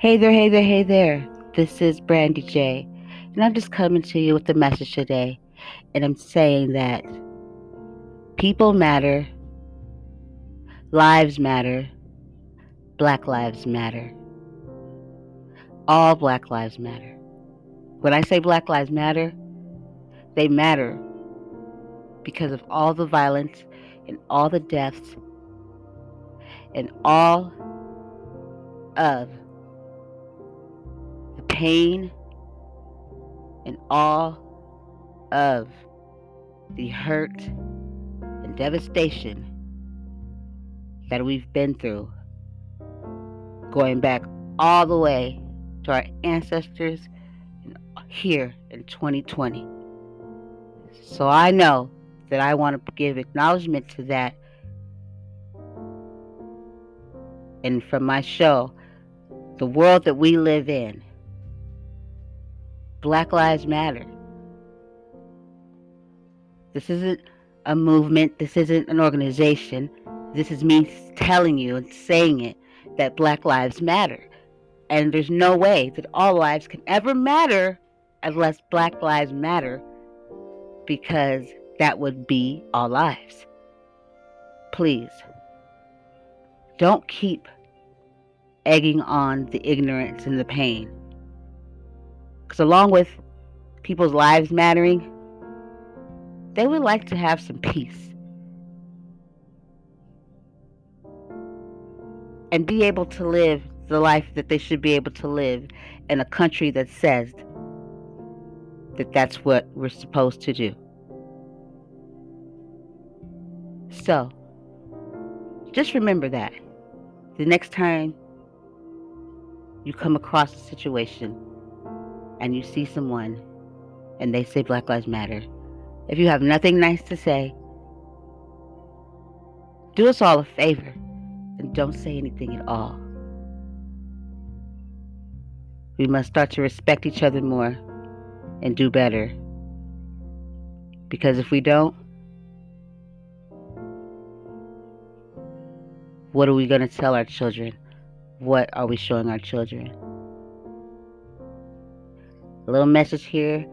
Hey there, hey there, hey there. This is Brandy J. And I'm just coming to you with a message today. And I'm saying that people matter, lives matter, black lives matter. All black lives matter. When I say black lives matter, they matter because of all the violence and all the deaths and all of pain and all of the hurt and devastation that we've been through, going back all the way to our ancestors here in 2020. So I know that I want to give acknowledgement to that. And from my show, the world that we live in, Black Lives Matter. This isn't a movement, this isn't an organization. This is me telling you and saying it that Black Lives Matter. And there's no way that all lives can ever matter unless Black Lives Matter, because that would be all lives. Please, don't keep egging on the ignorance and the pain. Because along with people's lives mattering, they would like to have some peace and be able to live the life that they should be able to live in a country that says that that's what we're supposed to do. So, just remember that the next time you come across a situation and you see someone and they say Black Lives Matter, if you have nothing nice to say, do us all a favor and don't say anything at all. We must start to respect each other more and do better. Because if we don't, what are we going to tell our children? What are we showing our children? A little message here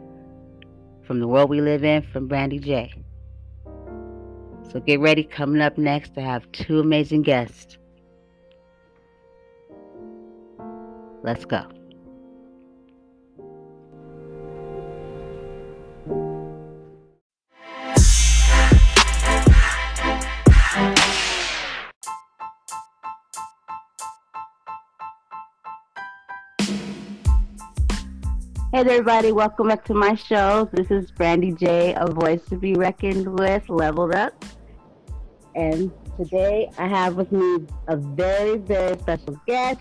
from the world we live in from Brandy J. So get ready coming up next I have two amazing guests. Let's go. Hey everybody, welcome back to my show. This is Brandy J, a voice to be reckoned with, leveled up. And today I have with me a very, very special guest.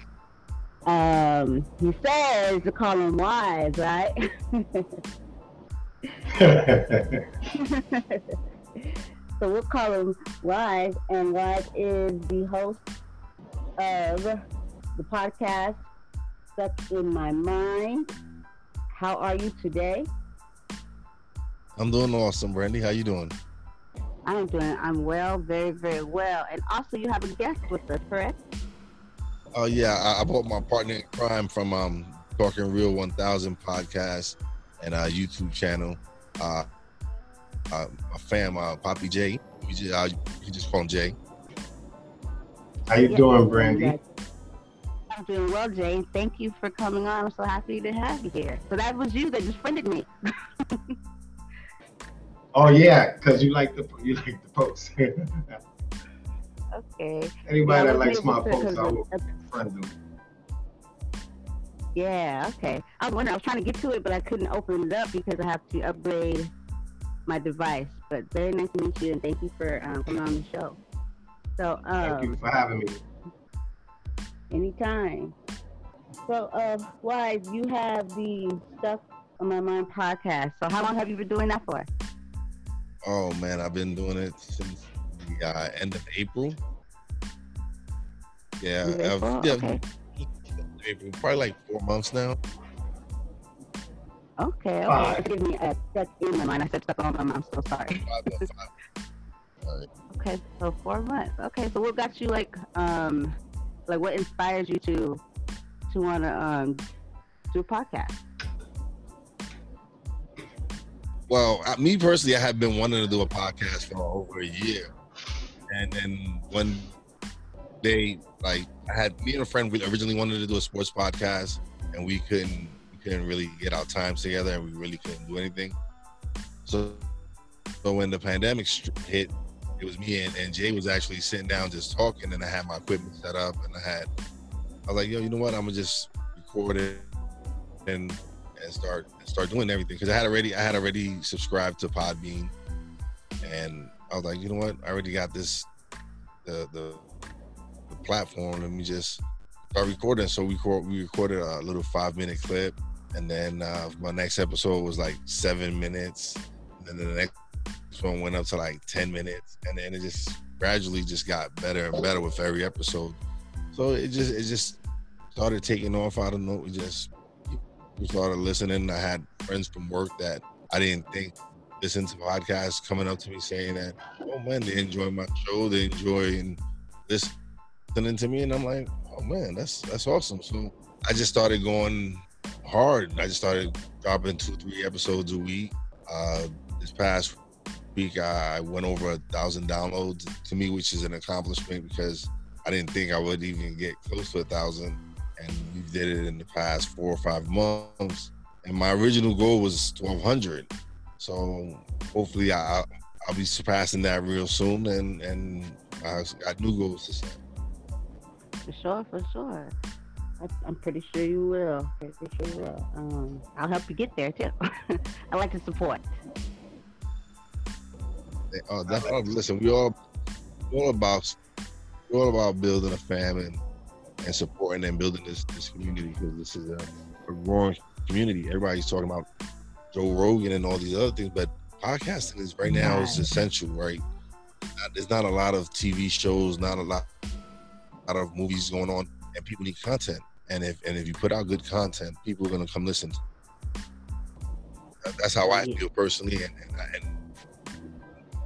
Um, he says to call him Wize, right? so we'll call him Wize, and Wize is the host of the podcast Stuck in My Mind how are you today? I'm doing awesome, Brandy. How you doing? I'm doing. I'm well, very, very well. And also, you have a guest with us, correct? Oh yeah, I, I bought my partner in crime from um, Talking Real 1000 podcast and uh, YouTube channel. Uh, uh, a fan, uh, Poppy J. We just, uh, you just call him Jae. How you doing, Brandy? I'm doing well, Jane. Thank you for coming on. I'm so happy to have you here. So that was you that just friended me. oh yeah, because you like the you like the post. okay. Anybody yeah, that likes my posts, I will friend them. Yeah, okay. I was wondering, I was trying to get to it, but I couldn't open it up because I have to upgrade my device. But very nice to meet you, and thank you for um, coming on the show. So, um, thank you for having me anytime. So, uh, Wize, you have the Stuff on My Mind podcast. So, how long have you been doing that for? Oh, man, I've been doing it since the uh, end of April. Yeah, April? yeah, okay. April, probably like four months now. Okay, okay. Excuse me, uh, stuck in my mind. I said stuck on my mind. I'm so sorry. Five, five. Okay, so four months. Okay, so what got you like um like what inspires you to to want to um, do a podcast? Well, me personally, I have been wanting to do a podcast for over a year, and then one day, like I had me and a friend we originally wanted to do a sports podcast, and we couldn't we couldn't really get our times together, and we really couldn't do anything. So, so when the pandemic hit, it was me and, and Jae was actually sitting down just talking, and I had my equipment set up, and I had I was like, yo, you know what? I'm gonna just record it and and start start doing everything because I had already I had already subscribed to Podbean, and I was like, you know what? I already got this the the, the platform. Let me just start recording. So we record, we recorded a little five minute clip, and then uh, my next episode was like seven minutes, and then the next went up to like ten minutes, and then it just gradually just got better and better with every episode. So it just it just started taking off. I don't know. We just we started listening. I had friends from work that I didn't think listen to podcasts coming up to me saying that, oh man, they enjoy my show, they enjoy this listening to me, and I'm like, oh man, that's that's awesome. So I just started going hard. I just started dropping two, three episodes a week. Uh, this past week, I went over a thousand downloads to me, which is an accomplishment because I didn't think I would even get close to a thousand and we did it in the past four or five months. And my original goal was 1,200. So hopefully I, I'll be surpassing that real soon, and and I got new goals to set. For sure, for sure. I'm pretty sure you will. Pretty sure you will. Um, I'll help you get there too. I like to support. Oh, definitely. Listen, we all all about all about building a family and supporting and building this this community because this is a, a growing community. Everybody's talking about Joe Rogan and all these other things, but podcasting is right now is essential, right? There's not a lot of TV shows, not a lot, a lot of movies going on, and people need content. And if and if you put out good content, people are gonna come listen. That's how I feel personally, and, and, and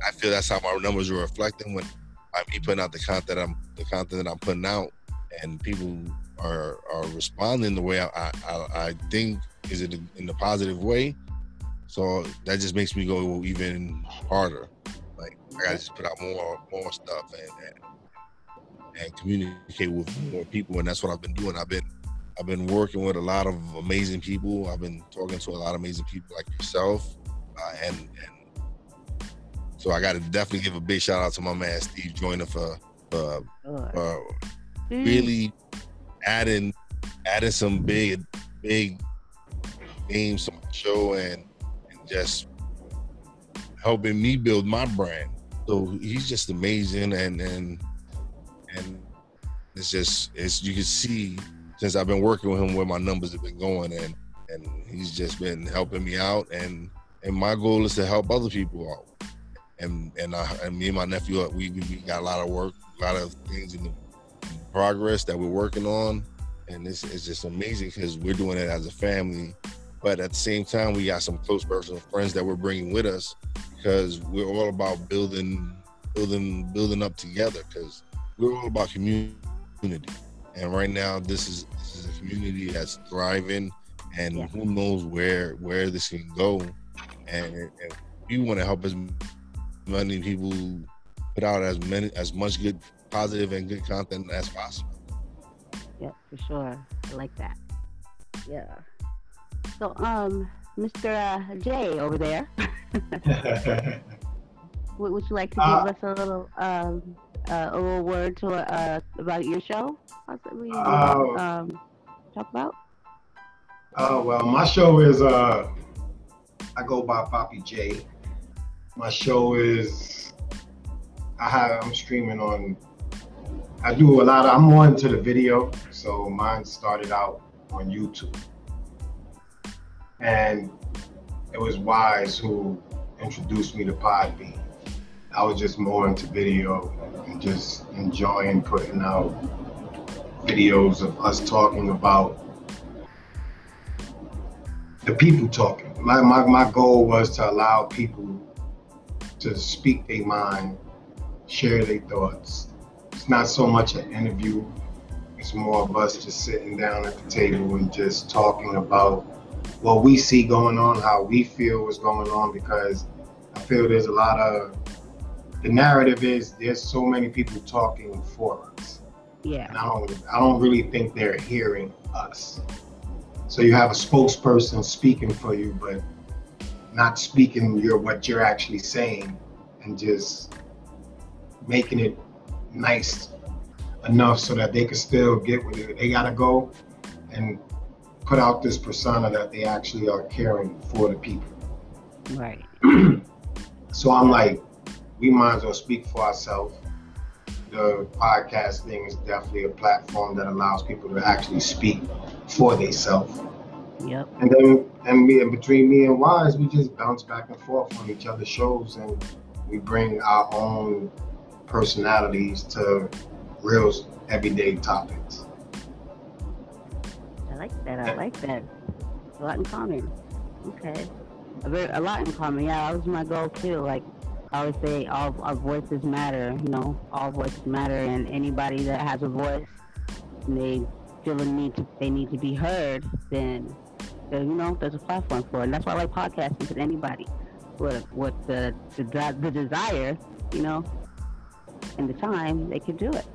I feel that's how my numbers are reflecting when I'm putting out the content I'm the content that I'm putting out and people are are responding the way I I, I think is it in the positive way. So that just makes me go even harder. Like I gotta just put out more more stuff and, and and communicate with more people, and that's what I've been doing. I've been I've been working with a lot of amazing people. I've been talking to a lot of amazing people like yourself, uh, and and so I got to definitely give a big shout out to my man Steve Joyner for uh, uh, mm. really adding adding some big big names to my show and, and just helping me build my brand. So he's just amazing and and and it's just it's you can see since I've been working with him where my numbers have been going and and he's just been helping me out and and my goal is to help other people out. And and I and me and my nephew uh, we we got a lot of work, a lot of things in the progress that we're working on, and this is just amazing because we're doing it as a family. But at the same time, we got some close personal friends that we're bringing with us because we're all about building, building, building up together. Because we're all about community, and right now, this is this is a community that's thriving, and yeah. who knows where where this can go. And, and we want to help as many people put out as many as much good positive and good content as possible. Yeah, for sure. I like that. Yeah. So, um, Mr. Uh, J over there, would, would you like to uh, give us a little, um, uh, a little word to uh, about your show? Possibly uh, um, talk about. Oh well, my show is uh, I go by Poppy J. My show is I have I'm streaming on I do a lot of, I'm more into the video. So mine started out on YouTube. And it was Wize who introduced me to Podbean. I was just more into video and just enjoying putting out videos of us talking about the people talking. My, my, my goal was to allow people to speak their mind, share their thoughts, it's not so much an interview it's more of us just sitting down at the table and just talking about what we see going on, how we feel is going on, because I feel there's a lot of the narrative is there's so many people talking for us. Yeah. And I don't I don't really think they're hearing us. So you have a spokesperson speaking for you, but not speaking your what you're actually saying and just making it nice enough so that they can still get what they gotta go and put out this persona that they actually are caring for the people. Right. so I'm like, we might as well speak for ourselves. The podcast thing is definitely a platform that allows people to actually speak for themselves. Yep. And then, and me, and between me and Wize, we just bounce back and forth on each other's shows, and we bring our own personalities to real everyday topics. I like that. I like that. A lot in common. Okay. A, very, a lot in common. Yeah, that was my goal too. Like I always say, all our voices matter. You know, all voices matter, and anybody that has a voice, and they feel the need to, they need to be heard, then, you know, there's a platform for it. And that's why I like podcasting. Because anybody with with the, the the desire, you know, and the time, they can do it.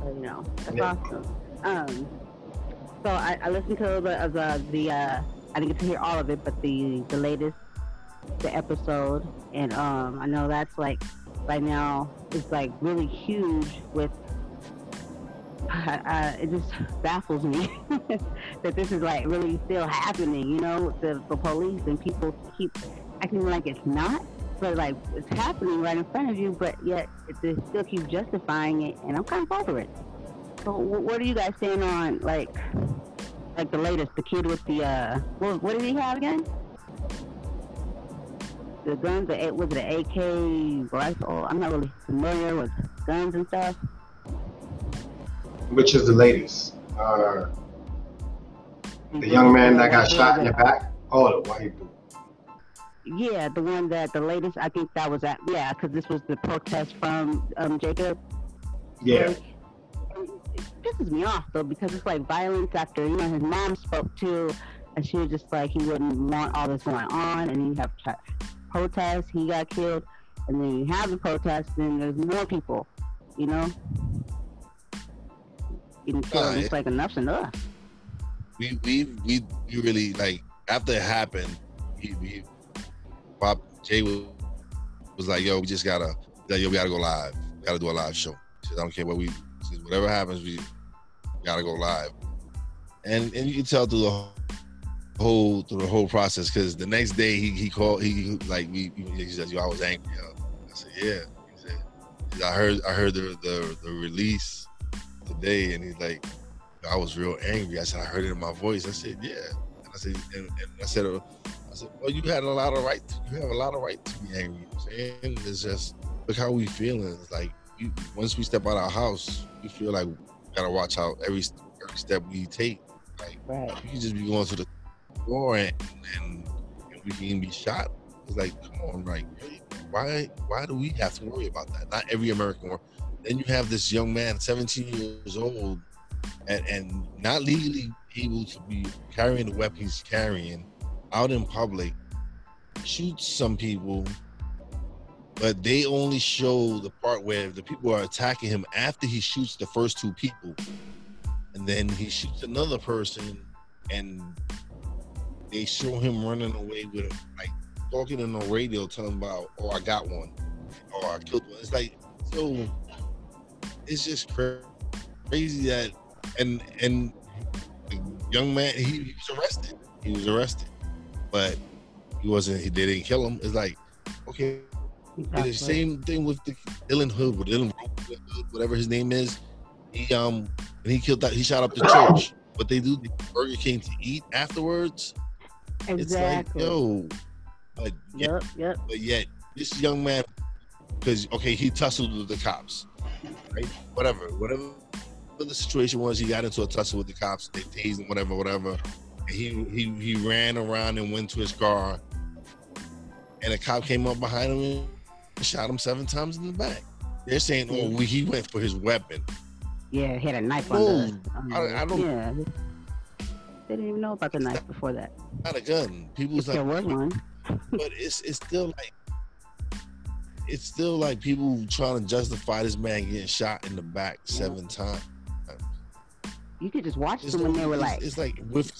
So, you know, that's Yeah. awesome. Um, so I, I listened to a little the the, the uh, I didn't get to hear all of it, but the the latest the episode, and um, I know that's like right now it's like really huge with. Uh, it just baffles me that this is like really still happening. You know, the, the police and people keep acting like it's not, but like it's happening right in front of you, but yet they still keep justifying it, and I'm kind of over it. So, wh- what are you guys saying on like, like the latest, the kid with the uh, what, what did he have again? The guns, the was it an AK rifle? I'm not really familiar with guns and stuff. Which is the latest? Uh, the young man that got shot in the back. Oh, the white dude. Yeah, the one that the latest. I think that was at yeah, because this was the protest from um, Jacob. Yeah, Like, it pisses me off though because it's like violence after you know his mom spoke too, and she was just like he wouldn't want all this going on, and you have tra- protests, he got killed, and then you have the protests, and there's more people, you know, getting killed. Nah, it's it- like enough's enough. we we we, we really like after it happened, he, he Poppy J was, was like, "Yo, we just gotta, like, yo, we gotta go live. We gotta do a live show. Said, I don't care what we, said, whatever happens, we gotta go live." And and you can tell through the whole through the whole process because the next day he he called he, he like we he said, "Yo, I was angry." Yo. I said, "Yeah." He said, "I heard I heard the the, the release today," and he's like. I was real angry. I said, I heard it in my voice. I said, yeah. And I said, and, and I said, uh, I said, well, you had a lot of right. To, you have a lot of right to be angry. You know saying it's just look how we feeling. It's like you, once we step out of our house, we feel like we gotta watch out every every step we take. Like Right. you can just be going to the door and, and, and we can be shot. It's like, come on, like why why do we have to worry about that? Not every American war. Then you have this young man, 17 years old, and, and not legally able to be carrying the weapon he's carrying out in public, shoots some people, but they only show the part where the people are attacking him after he shoots the first two people. And then he shoots another person and they show him running away with like talking on the radio, telling about, oh, I got one, or I killed one. It's like, so it's just crazy that, and and young man, he, he was arrested. He was arrested, but he wasn't. He they didn't kill him. It's like, okay, and the same thing with the Dylan Hood, with Dylan Hood, whatever his name is. He um and he killed that he shot up the church. But they do, get Burger King to eat afterwards. Exactly. It's like, yo, but yet, Yep. Yep. but yet this young man, because okay, he tussled with the cops, right? Whatever, whatever the situation was, he got into a tussle with the cops. They tased him, whatever, whatever. He he he ran around and went to his car, and a cop came up behind him and shot him seven times in the back. They're saying, oh, we, he went for his weapon. Yeah, he had a knife No, on the. I- I don't- Yeah. They didn't even know about the knife before that. Not a gun. People's If there like, was one. but it's it's still like it's still like people trying to justify this man getting shot in the back Yeah. seven times. You could just watch It's them when they were like, it's like with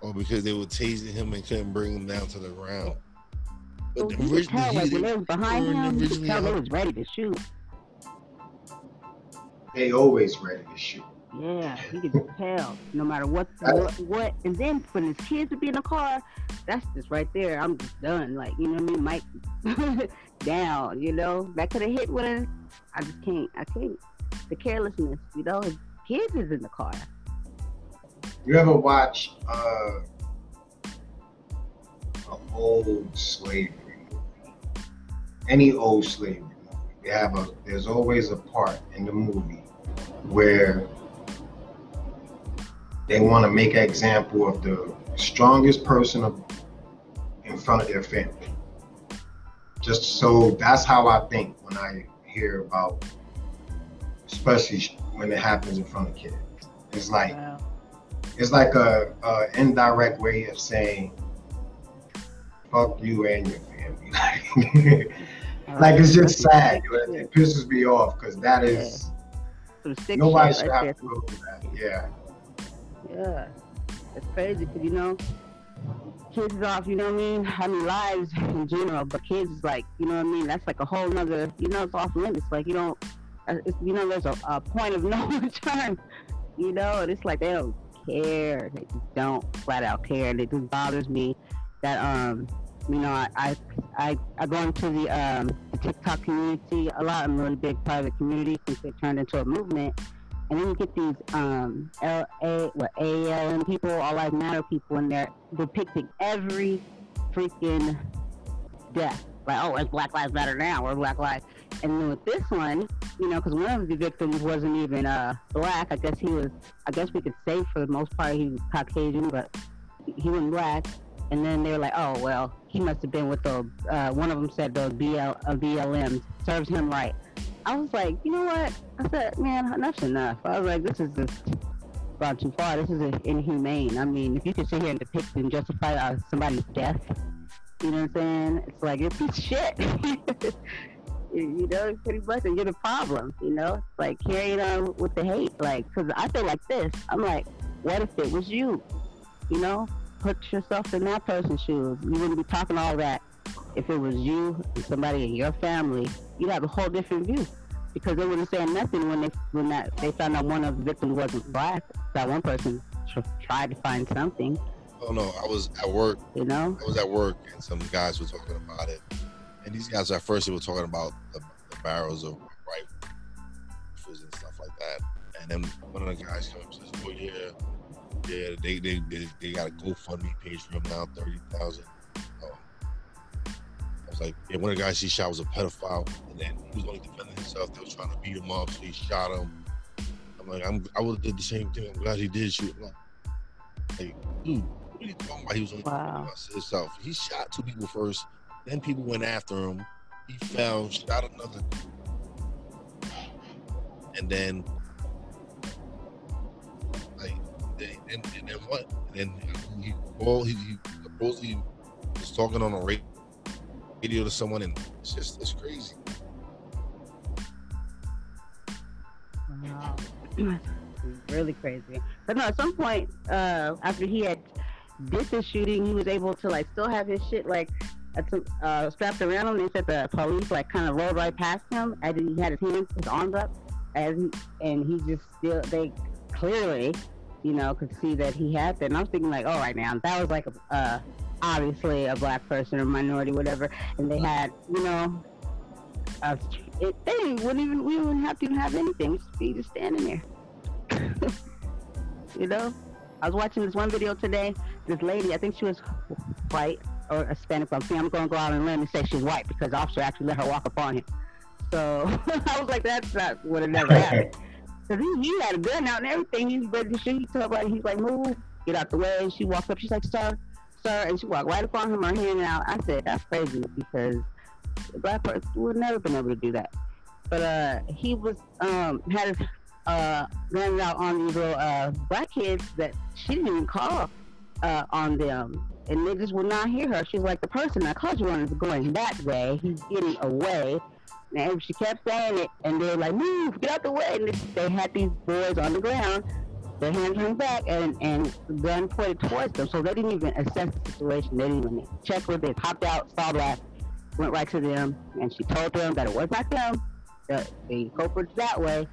or because they were tasing him and couldn't bring him down to the ground. But well, the you could orig- tell he- like when they was behind him, you could tell they out- was ready to shoot. They always ready to shoot. Yeah, you could just tell no matter what, what, what. And then when his kids would be in the car, that's just right there. I'm just done. Like you know what I mean? Mike down. You know that could have hit with a. I just can't. I can't. The carelessness. You know, his kids is in the car. You ever watch uh, an old slavery movie? Any old slavery movie? They have a. There's always a part in the movie where they want to make an example of the strongest person in front of their family. Just so that's how I think when I hear about, especially when it happens in front of kids. It's like it's like a, a indirect way of saying fuck you and your family. like it's just sad. It, pisses me off because that is nobody should right have there. to go through that. Yeah. Yeah, it's crazy because you know, kids is off. You know what I mean? I mean lives in general, but kids is like, you know what I mean? That's like a whole nother. You know, it's off limits. Like you don't, uh, you know, there's a, a point of no return. You know, and it's like they don't care. They just don't flat out care. And it just bothers me that um, you know, I I I, I go into the um TikTok community a lot. I'm a really big part of the community since it turned into a movement. And then you get these um L A what ALM people, all life matter people, and they're depicting every freaking death. Like, oh, it's Black Lives Matter now, or Black Lives. And then with this one, you know, because one of the victims wasn't even uh black. I guess he was. I guess we could say for the most part he was Caucasian, but he wasn't black. And then they were like, oh well, he must have been with the. Uh, one of them said those BL uh, serves him right. I was like, you know what? I said, man, enough's enough. I was like, this is just gone too far. This is inhumane. I mean, if you could sit here and depict and justify uh, somebody's death, you know what I'm saying? It's like a piece shit. you you know, pretty much, and you're the problem. You know, it's like carrying on with the hate. Like, because I feel like this. I'm like, what if it was you? You know, put yourself in that person's shoes. You wouldn't be talking all that if it was you and somebody in your family. You'd have a whole different view because they wouldn't say nothing when they when that they found out one of the victims wasn't black. That one person tr- tried to find something. Oh no, I was at work. You know, I was at work and some guys were talking about it. And these guys at first they were talking about the, the barrels of rifles and stuff like that. And then one of the guys comes and says, "Oh yeah, yeah, they they they, they got a GoFundMe page for him now, thirty thousand. I was like, yeah, one of the guys he shot was a pedophile, and then he was only defending himself. They was trying to beat him up, so he shot him. I'm like, I'm, I would have did the same thing. I'm glad he did shoot. him. Like, dude, what are you talking about? He was only Wow. defending himself. He shot two people first, then people went after him. He fell, shot another, and then like, and, and then what? And then he, well, he, he supposedly was talking on a ra- radio to someone, and it's just it's crazy. Wow. really crazy. But no, at some point, uh, after he had did the shooting, he was able to like still have his shit like uh, strapped around him. They said the police like kind of rolled right past him, and he had his hands, his arms up, he, and he just still they clearly, you know, could see that he had that. And I was thinking like, right, now that was like a, uh, obviously a black person or minority, whatever, and they had, you know, uh, it, they wouldn't even we wouldn't have to even have anything. Just be just standing there. you know, I was watching this one video today. This lady, I think she was white or Hispanic. Saying I'm going to go out and limb and say she's white because the officer actually let her walk up on him. So I was like, that's not would have never happened. Cause he, he had a gun out and everything. He's ready to shoot. He told her, he's like, move, get out the way. She walked up. She's like, sir, sir, and she walked right up on him, her hand out. I said, that's crazy because a black person would never been able to do that. but uh, he was um had uh running out on these little uh black kids that she didn't even call uh on them, and just would not hear her. She's like the person I called you on is going that way. He's getting away. And she kept saying it, and they were like, "Move, get out the way!" And they had these boys on the ground, their hands hung back, and and the gun pointed towards them. So they didn't even assess the situation. They didn't even check with it. Popped out, saw that, went right to them, and she told them that it was not them. That the culprits that way,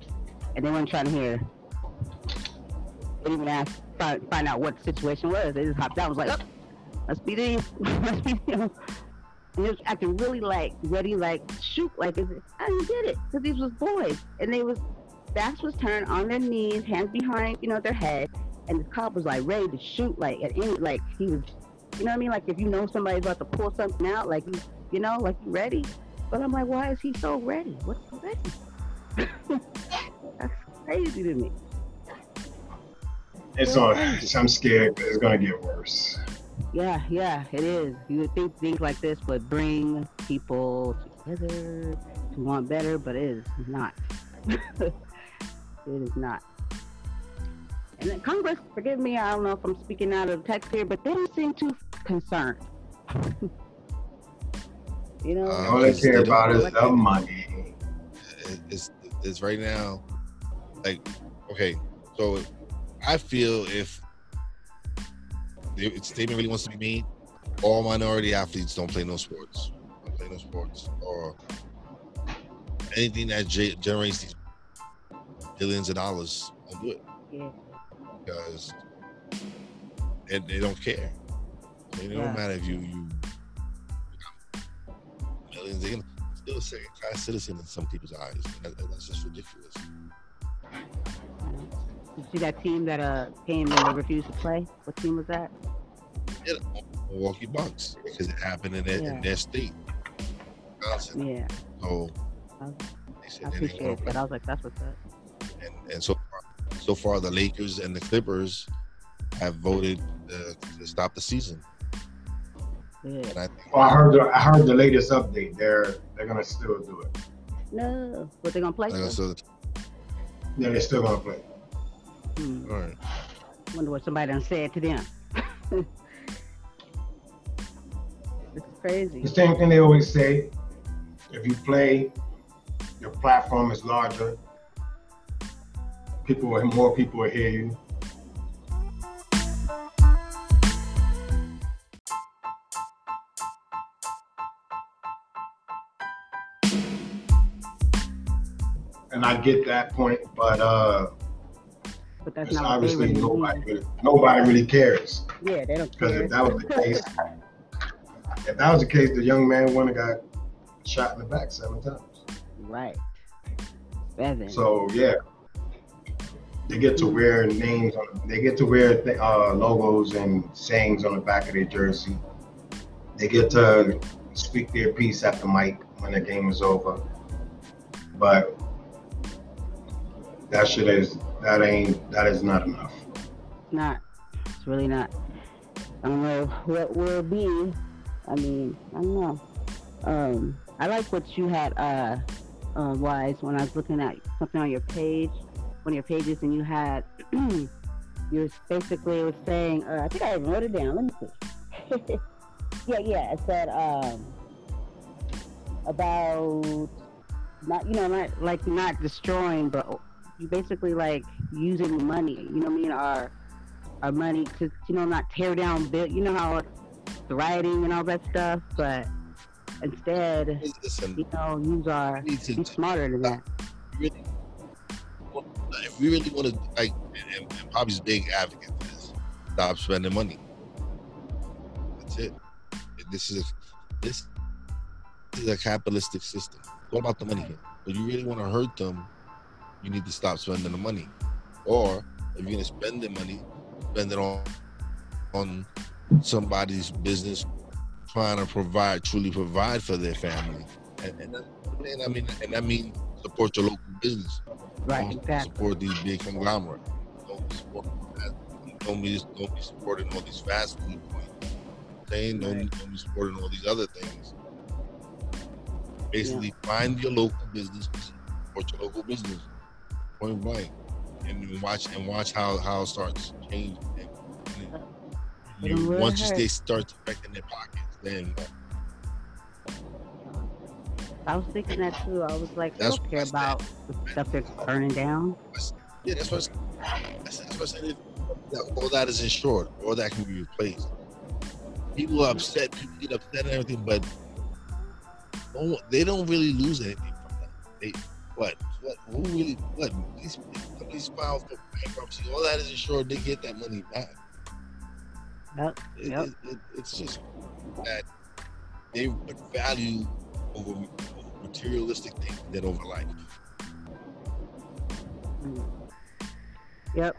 and they weren't trying to hear. They didn't even ask, find, find out what the situation was. They just hopped out. Was like, oh, must be these, must be them. And was acting really like ready, like shoot, like I didn't get it because these was boys, and they was backs was turned on their knees, hands behind, you know, their head, and the cop was like ready to shoot, like at any, like he was, you know what I mean? Like if you know somebody's about to pull something out, like you, you know, like you ready. But I'm like, why is he so ready? What's he ready? That's crazy to me. It's on. I'm scared it's gonna get worse. Yeah, yeah, it is. You would think things like this would bring people together to want better, but it is not. it is not. And then Congress, forgive me, I don't know if I'm speaking out of text here, but they don't seem too concerned. you know, Uh, All they care they about is the money. it's it's right now like okay so i feel if the statement really wants to be made all minority athletes don't play no sports don't play no sports or anything that generates these billions of dollars don't do it yeah, because they, they don't care it don't Yeah. matter if you you millions they're still a second class citizen in some people's eyes that, that's just ridiculous you see that team that uh came and they refused to play? What team was that? Yeah, Milwaukee Bucks because it happened in their, Yeah. in their state. Wisconsin. Yeah, So I, they I said appreciate it, but. I was like, that's what's up. And, and so far, so far, the Lakers and the Clippers have voted uh, to stop the season. Good. And I think Well, I heard the I heard the latest update. They're they're gonna still do it. No, but they're gonna play? like I for? said, Yeah, they're still gonna play. Hmm. all right. Wonder what somebody done said to them. this is crazy. The same thing they always say. If you play, your platform is larger. People, will- more people will hear you. And I get that point, but uh, But that's not obviously really nobody, really, nobody really cares. Yeah, they don't Because care. if that was the case, if that was the case, the young man wouldn't have got shot in the back seven times. right. Seven. So yeah, they get to wear names on. They get to wear th- uh, logos and sayings on the back of their jersey. They get to speak their piece at the mic when the game is over. But that shit is that ain't that is not enough. It's not. It's really not. I don't know what will be. I mean, I don't know. Um, I like what you had, uh, uh, Wize, when I was looking at something on your page, one of your pages, and you had, you was basically was saying, uh, I think I even wrote it down. Let me see. yeah, yeah. It said um, about not, you know, not like not destroying, but you basically like using money. You know what I mean? Our our money to you know not tear down bill. You know how the rioting and all that stuff, but instead, Listen, you know, use our be smarter than that. really, we really want to, like, and, and Poppy's big advocate for this, stop spending money. That's it. This is this is a capitalistic system. What about the money here. But you really want to hurt them, you need to stop spending the money. Or if you're gonna spend the money, spend it on on somebody's business trying to provide, truly provide for their family. And, and, and I mean, and that means support your local business. Right, Don't exactly. support these big conglomerates. Don't be support, don't be don't be supporting all these fast food joints. Saying don't, Right. don't be supporting all these other things. Basically, find your local business, support your local business. Point blank. And watch and watch how how it starts changing. And, and you, once you they start affecting their pockets, then I was thinking that too. I was like, I don't care about the stuff they're burning down. Yeah, that's what that's, that's what I said. That, all that is insured. All that can be replaced. People are upset. People get upset and everything, but don't, they don't really lose anything from that. They what? What? Who really? What? These companies for bankruptcy. All that is insured. They get that money back. Yep. It, yep. It, it, it's just that they put value over materialistic things than over life. Yep.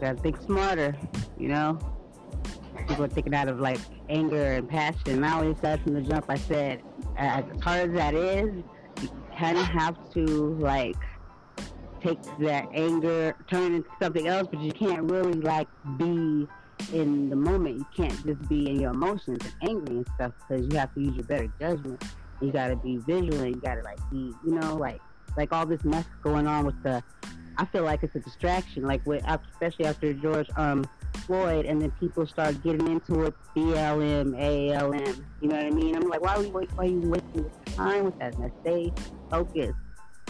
Gotta think smarter, you know? People are thinking out of like anger and passion. And I always said from the jump, I said, as hard as that is, you kind of have to like take that anger, turn it into something else, but you can't really like be in the moment. You can't just be in your emotions and angry and stuff because you have to use your better judgment. You gotta be vigilant. You gotta like be, you know, like like all this mess going on with the. I feel like it's a distraction. Like with especially after George um Floyd, and then people start getting into it, BLM, ALM. You know what I mean? I'm like, why are we? Why are you wasting time with that? Now stay focused.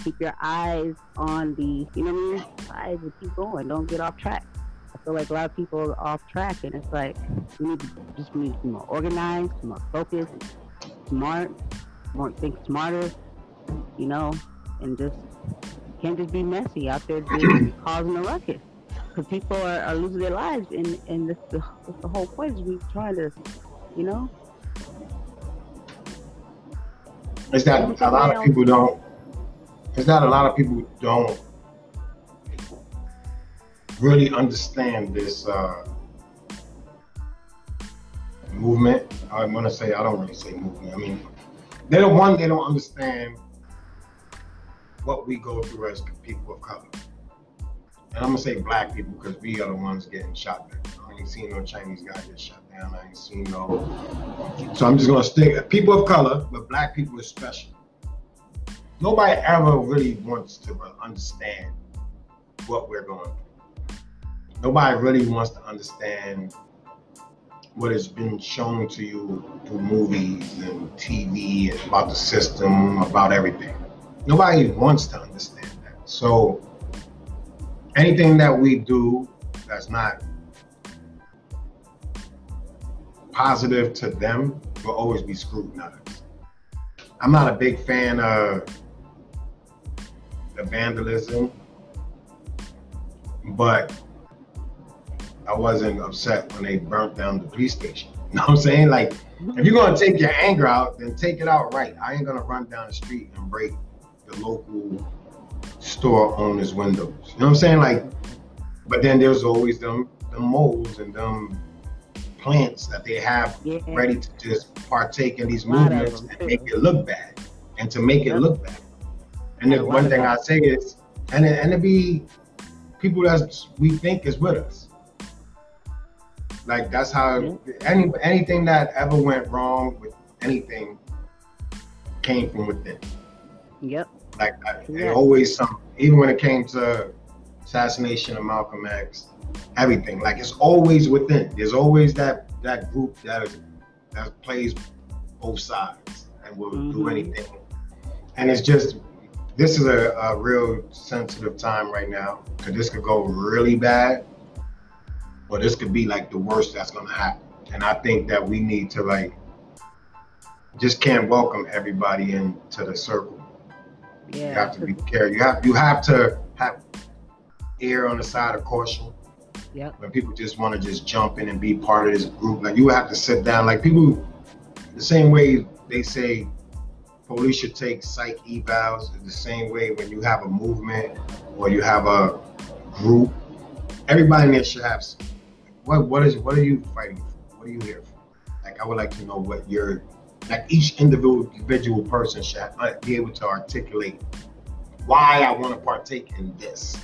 Keep your eyes on the, you know what I mean? Eyes and keep going. Don't get off track. I feel like a lot of people are off track, and it's like we need to just need to be more organized, more focused, smart, more think smarter, you know, and just can't just be messy out there just causing a ruckus. Because people are, are, losing their lives, and and this the, the whole point is we trying to, you know. It's that a lot of people don't. It's that a lot of people don't really understand this uh, movement. I'm gonna say I don't really say movement. I mean, they don't one. They don't understand what we go through as people of color. And I'm gonna say black people because we are the ones getting shot down. I ain't seen no Chinese guy get shot down. I ain't seen no. So I'm just gonna stick people of color, but black people is special. Nobody ever really wants to understand what we're going through. Nobody really wants to understand what has been shown to you through movies and TV and about the system, about everything. Nobody wants to understand that. So anything that we do that's not positive to them will always be scrutinized. I'm not a big fan of the vandalism, but I wasn't upset when they burnt down the police station. You know what I'm saying? Like, if you're gonna take your anger out, then take it out right. I ain't gonna run down the street and break the local store owner's windows. You know what I'm saying? Like, but then there's always them them moles and them plants that they have yeah. ready to just partake in these movements and make it look bad and to make it look bad. And the one thing I say is, and it, and it be people that we think is with us. Like that's how any anything that ever went wrong with anything came from within. Yep. Like yeah. always some, even when it came to assassination of Malcolm X, everything. Like it's always within. There's always that that group that is that plays both sides and will mm-hmm. do anything. And it's just this is a, a real sensitive time right now because this could go really bad, or this could be like the worst that's gonna happen. And I think that we need to like just can't welcome everybody into the circle yeah. You have to be careful. You have you have to have ear on the side of caution. Yeah. When people just want to just jump in and be part of this group, like you have to sit down. Like people, the same way they say police should take psych evals, the same way when you have a movement or you have a group, everybody in there should have. What what is what are you fighting for? What are you here for? Like I would like to know what you're like each individual individual person should uh, be able to articulate why I want to partake in this.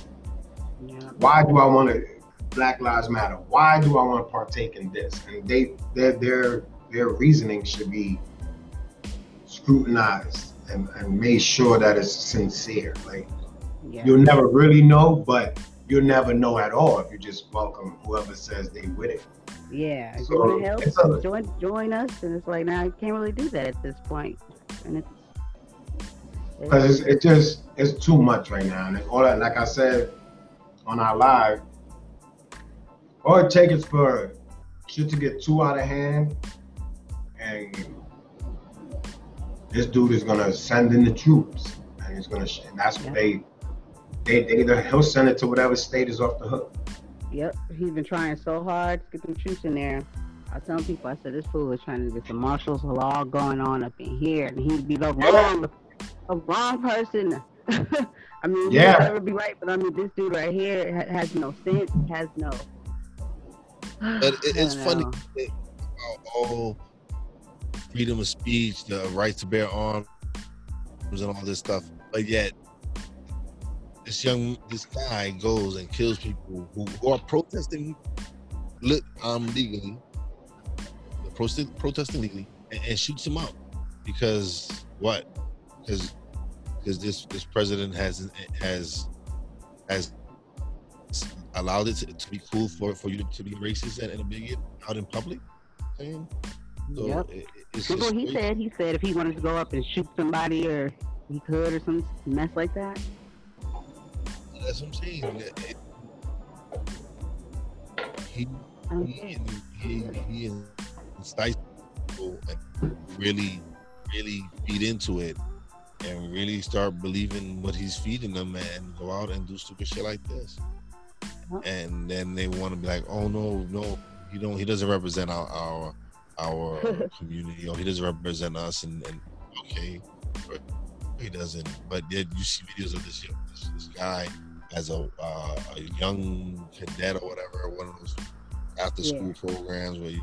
Yeah. Why do I want to Black Lives Matter? Why do I want to partake in this? And they their their their reasoning should be scrutinized and, and made sure that it's sincere. Like Yeah. You'll never really know, but you'll never know at all if you just welcome whoever says they with it. Yeah, so you want to help, join, join us, and it's like now you can't really do that at this point, and it's because it's, it just it's too much right now, and all that, like I said on our live, all it takes is for shit to get too out of hand, and this dude is gonna send in the troops, and he's gonna, and that's what they, they, they either he'll send it to whatever state is off the hook. Yep, he's been trying so hard to get them troops in there. I tell people, I said this fool is trying to get the martial law going on up in here, and he'd be the wrong, the wrong person. I mean, yeah, he'll never be right, but I mean, this dude right here has no sense, has no. But it, it's funny about all freedom of speech, the right to bear arms, and all this stuff, but yet this young this guy goes and kills people who, who are protesting um legally. Protesting legally and, and, shoots him up because what? Because because this this president has has has allowed it to, to, be cool for for you to be racist and, and a bigot out in public so yep. It, it's what he said. He said if he wanted to go up and shoot somebody or he could or some mess like that that's what I'm saying. He, he, he, he incites people and really, really feed into it and really start believing what he's feeding them and go out and do stupid shit like this. And then they want to be like, oh no, no, he don't he doesn't represent our our, our community or he doesn't represent us and, and okay he doesn't. But yet you see videos of this this, this guy as a, uh, a young cadet or whatever, one of those after school yeah. programs where you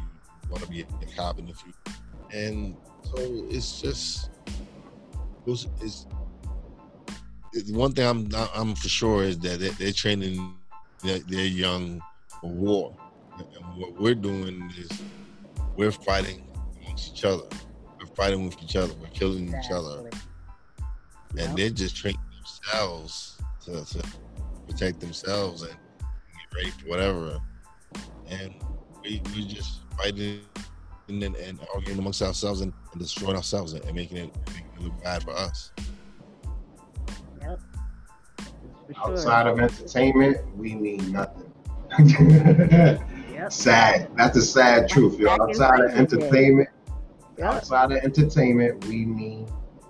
want to be a cop in the future. And so it's just it's, it's, it's one thing I'm I'm for sure is that they're, training their, their young for war, and what we're doing is we're fighting amongst each other. We're fighting with each other. We're killing exactly. each other, and yep. they're just training themselves to, to protect themselves and get ready for whatever. And we we just fighting and, and, and arguing amongst ourselves and, and destroying ourselves and, and making, it, making it look bad for us. Yep. Outside of entertainment, we mean nothing. yep. Sad. That's the sad truth, yo. Outside of entertainment, yep. outside of entertainment, we mean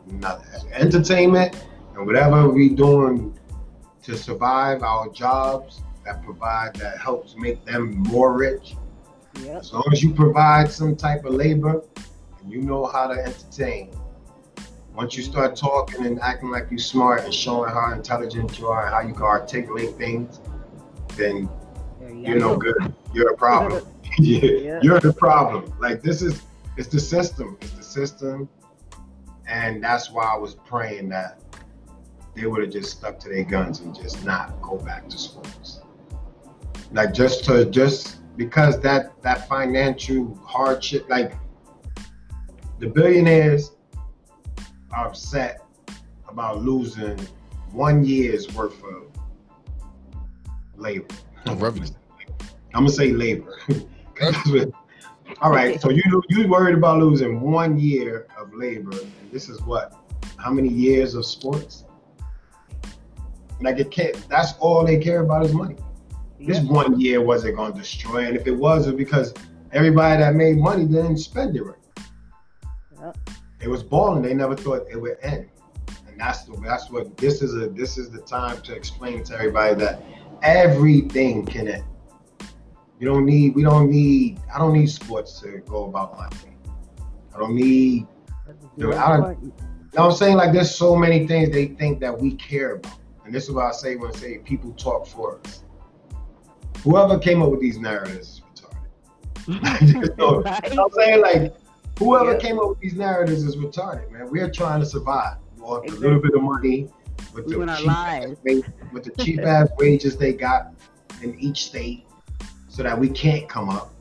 nothing. Entertainment and whatever we doing to survive our jobs that provide that helps make them more rich. Yep. As long as you provide some type of labor and you know how to entertain, once you start talking and acting like you're smart and showing how intelligent you are and how you can articulate things, then you're no good. You're a problem. yeah. You're the problem. Like this is it's the system. It's the system. And that's why I was praying that they would have just stuck to their guns and just not go back to sports. Like just to just because that that financial hardship, like the billionaires are upset about losing one year's worth of labor. Of revenue. I'm gonna say labor. All right, so you you worried about losing one year of labor, and this is what? How many years of sports? Like it can't. That's all they care about is money. This one year wasn't going to destroy, and if it was, it because everybody that made money didn't spend it right. Yep. It was balling. They never thought it would end, and that's the that's what this is a this is the time to explain to everybody that everything can end. You don't need. We don't need. I don't need sports to go about my thing. I don't need. I don't, you know what I'm saying? Like there's so many things they think that we care about. And this is what I say when I say people talk for us. Whoever came up with these narratives is retarded. know, right. I'm saying like whoever yeah. came up with these narratives is retarded, man. We're trying to survive. with exactly. a little bit of money with we the cheap ass, with the cheap ass wages they got in each state, so that we can't come up.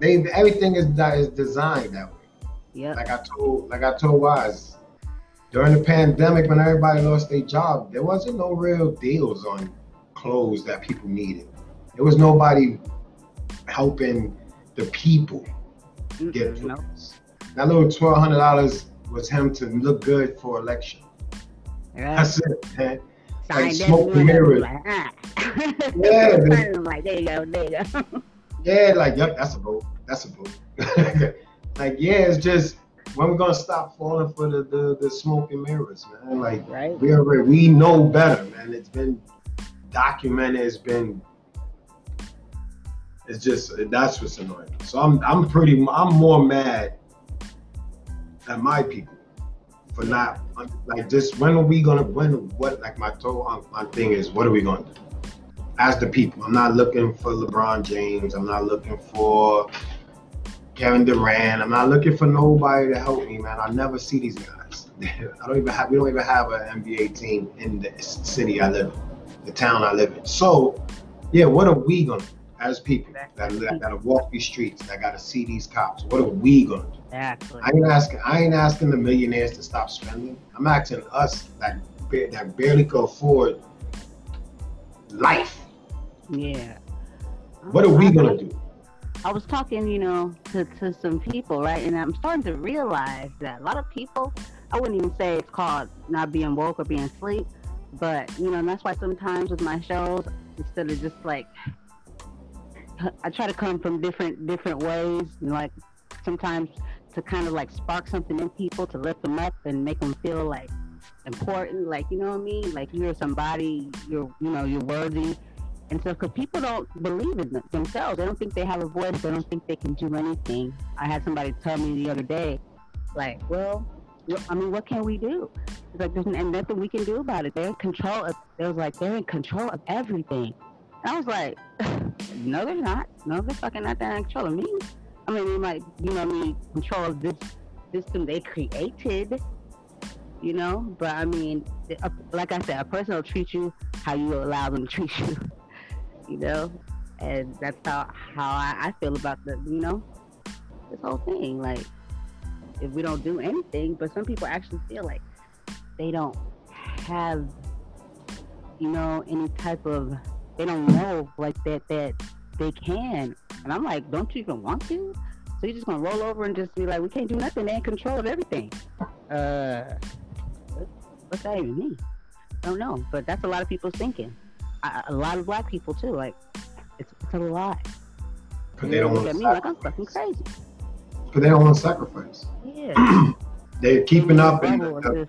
They everything is is designed that way. Yeah. Like I told like I told Wize, during the pandemic when everybody lost their job, there wasn't no real deals on clothes that people needed. There was nobody helping the people get no. clothes. That little twelve hundred dollars was him to look good for election. Right. That's it, man. Sign like smoke the one, mirrors. Like, ah. Yeah, the- like, there you go, there you go. Yeah, like yep, that's a vote. That's a vote. like yeah, it's just when we're gonna stop falling for the the, the smoke and mirrors, man. Like right? we already we know better, man. It's been documented. It's been. It's just that's what's annoying. So I'm I'm pretty I'm more mad at my people for not like just when are we gonna when what like my total um, my thing is what are we gonna do as the people? I'm not looking for LeBron James. I'm not looking for Kevin Durant. I'm not looking for nobody to help me, man. I never see these guys. I don't even have. We don't even have an NBA team in the city I live in, the town I live in. So, yeah, what are we gonna do as people that, that gotta walk these streets, that gotta see these cops? What are we gonna do? Exactly. I ain't asking. I ain't asking the millionaires to stop spending. I'm asking us that that barely could afford life. Yeah. What are we gonna do? I was talking, you know, to, to some people, right? And I'm starting to realize that a lot of people, I wouldn't even say it's called not being woke or being asleep, but, you know, and that's why sometimes with my shows, instead of just like, I try to come from different different ways, know, like sometimes to kind of like spark something in people to lift them up and make them feel like important, like you know what I mean, like you're somebody, you're you know you're worthy, and so, because people don't believe in themselves, they don't think they have a voice, they don't think they can do anything. I had somebody tell me the other day, like, well, I mean, what can we do? It's like, there's nothing we can do about it. They're in control of, they was like, they're in control of everything. And I was like, no, they're not. No, they're fucking not that in control of me. I mean, they might, you know, I mean, control of this system they created, you know, but I mean, uh, like I said, a person will treat you how you allow them to treat you you know, and that's how how I, I feel about the you know this whole thing. Like, if we don't do anything, but some people actually feel like they don't have you know any type of they don't know like that that they can, and I'm like, don't you even want to? So you're just gonna roll over and just be like, we can't do nothing. They're in control of everything. Uh, what's that even mean? Don't know, but that's a lot of people's thinking a a lot of black people too. Like, it's, it's a lie. Because they don't look want at to me like I'm fucking crazy. Because they don't want to sacrifice. Yeah. They're keeping up in the, the,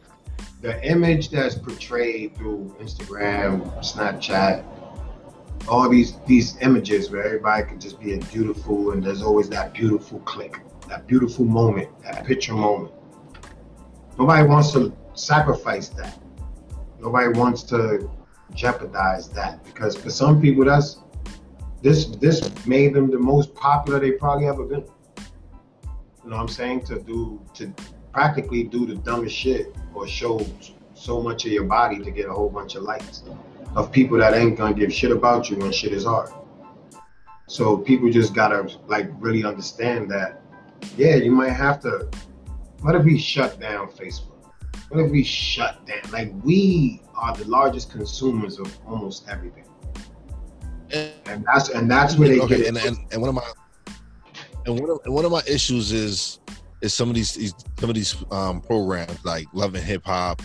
the image that's portrayed through Instagram, Snapchat, all these these images where everybody can just be a beautiful and there's always that beautiful click, that beautiful moment, that picture moment. Nobody wants to sacrifice that. Nobody wants to jeopardize that because for some people that's this this made them the most popular they probably ever been. You know what I'm saying? To do to practically do the dumbest shit or show so much of your body to get a whole bunch of likes of people that ain't gonna give shit about you when shit is hard. So people just gotta like really understand that, yeah, you might have to. let if we shut down Facebook? What if we shut down? Like we are the largest consumers of almost everything, And, and that's and that's where they okay, get and, it. and and one of my and one of, and one of my issues is is some of these, these some of these um, programs like Love and Hip Hop,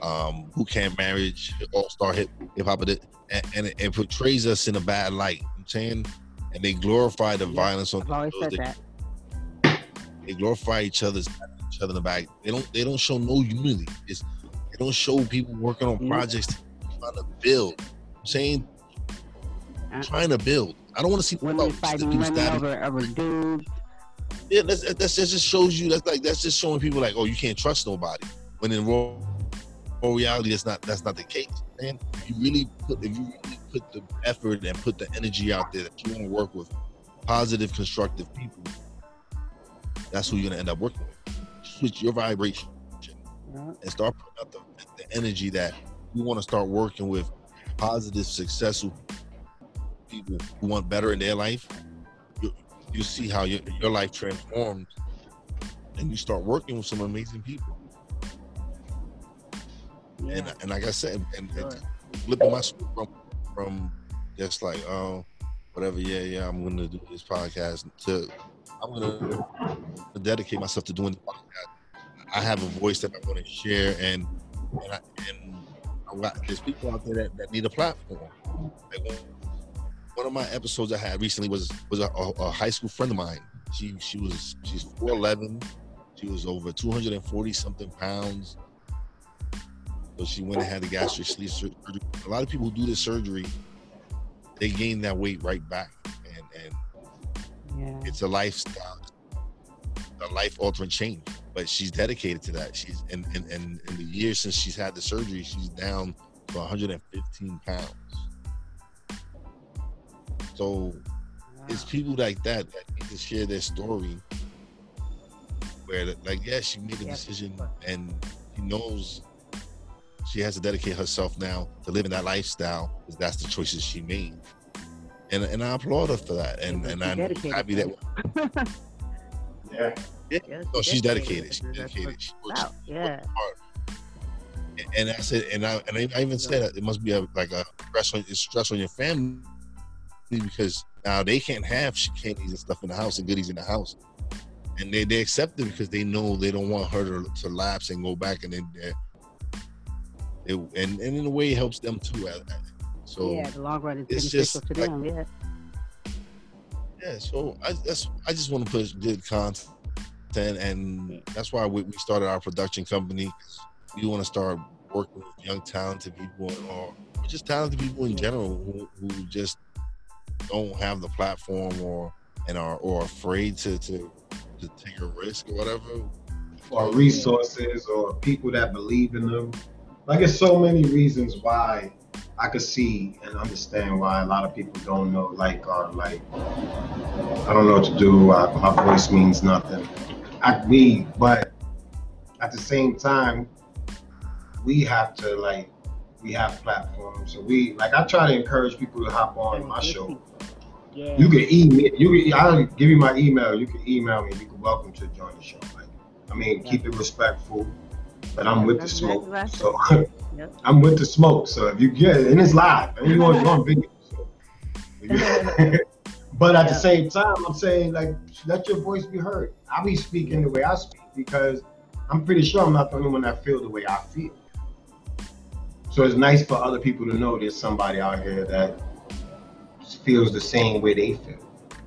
um, Who Can't Marriage, All Star Hip Hip Hop, and, it- and it, it portrays us in a bad light. You know I'm saying, and they glorify the Yeah, violence on I've always said that- that. they glorify each other's each other in the back. They don't they don't show no unity. It's they don't show people working on Mhm. projects trying to build. I'm saying Uh, trying to build. I don't want to see Women oh, fighting dudes women stabbing- over over dudes. Yeah, that's, that's that just shows you that's like that's just showing people like oh you can't trust nobody. When in raw, raw reality that's not that's not the case. Man, if you really put if you really put the effort and put the energy out there that you want to work with positive, constructive people, that's who you're gonna end up working with. Switch your vibration Yeah. and start putting out the, the energy that you want to start working with positive, successful people who want better in their life. You, you see how your, your life transforms and you start working with some amazing people. yeah. and and like I said, and, and flipping my script from from just like oh whatever yeah yeah I'm gonna do this podcast to I'm gonna dedicate myself to doing the podcast. I have a voice that I want to share and and, I, and I there's people out there that, that need a platform. Like one, one of my episodes I had recently was was a, a, high school friend of mine. She she was she's 4'11. She was over 240 something pounds. So she went and had the gastric sleeve surgery. A lot of people who do this surgery, they gain that weight right back, and and Yeah. it's a lifestyle, a life altering change. But she's dedicated to that. She's in in, in in the years since she's had the surgery, she's down to 115 pounds. So it's people like that that need to share their story. Where like yeah, she made a decision and she knows she has to dedicate herself now to living that lifestyle because that's the choices she made. And and I applaud her for that. And and I'm happy that Yeah. Yes, no, she's dedicated. She's dedicated. She works. Yeah. hard. And- I said, and I and I even said it must be a like a stress on it's stress on your family because now they can't have candies and stuff in the house and goodies in the house, and they they accept it because they know they don't want her to, to lapse and go back and then it and and in a way it helps them too. So yeah, the long run is it's beneficial just to like- them. Yeah. yeah, so I that's I just want to push good content, and that's why we, we started our production company. We want to start working with young talented people, or just talented people in general who, who just don't have the platform or and are or afraid to to to take a risk or whatever. or resources or people that believe in them. Like it's so many reasons why I could see and understand why a lot of people don't know, like, or like, I don't know what to do. I, my voice means nothing. I we, but at the same time, we have to like, we have platforms. So we like, I try to encourage people to hop on my show. Yeah. You can email. You can. I'll give you my email. You can email me. You can welcome to join the show. Like, I mean, keep it respectful. But I'm with the smoke, so Yep. I'm with the smoke. So if you get it, and it's live, and you on, on video. So. but at the same time, I'm saying like, let your voice be heard. I be speaking the way I speak because I'm pretty sure I'm not the only one that feel the way I feel. So it's nice for other people to know there's somebody out here that feels the same way they feel.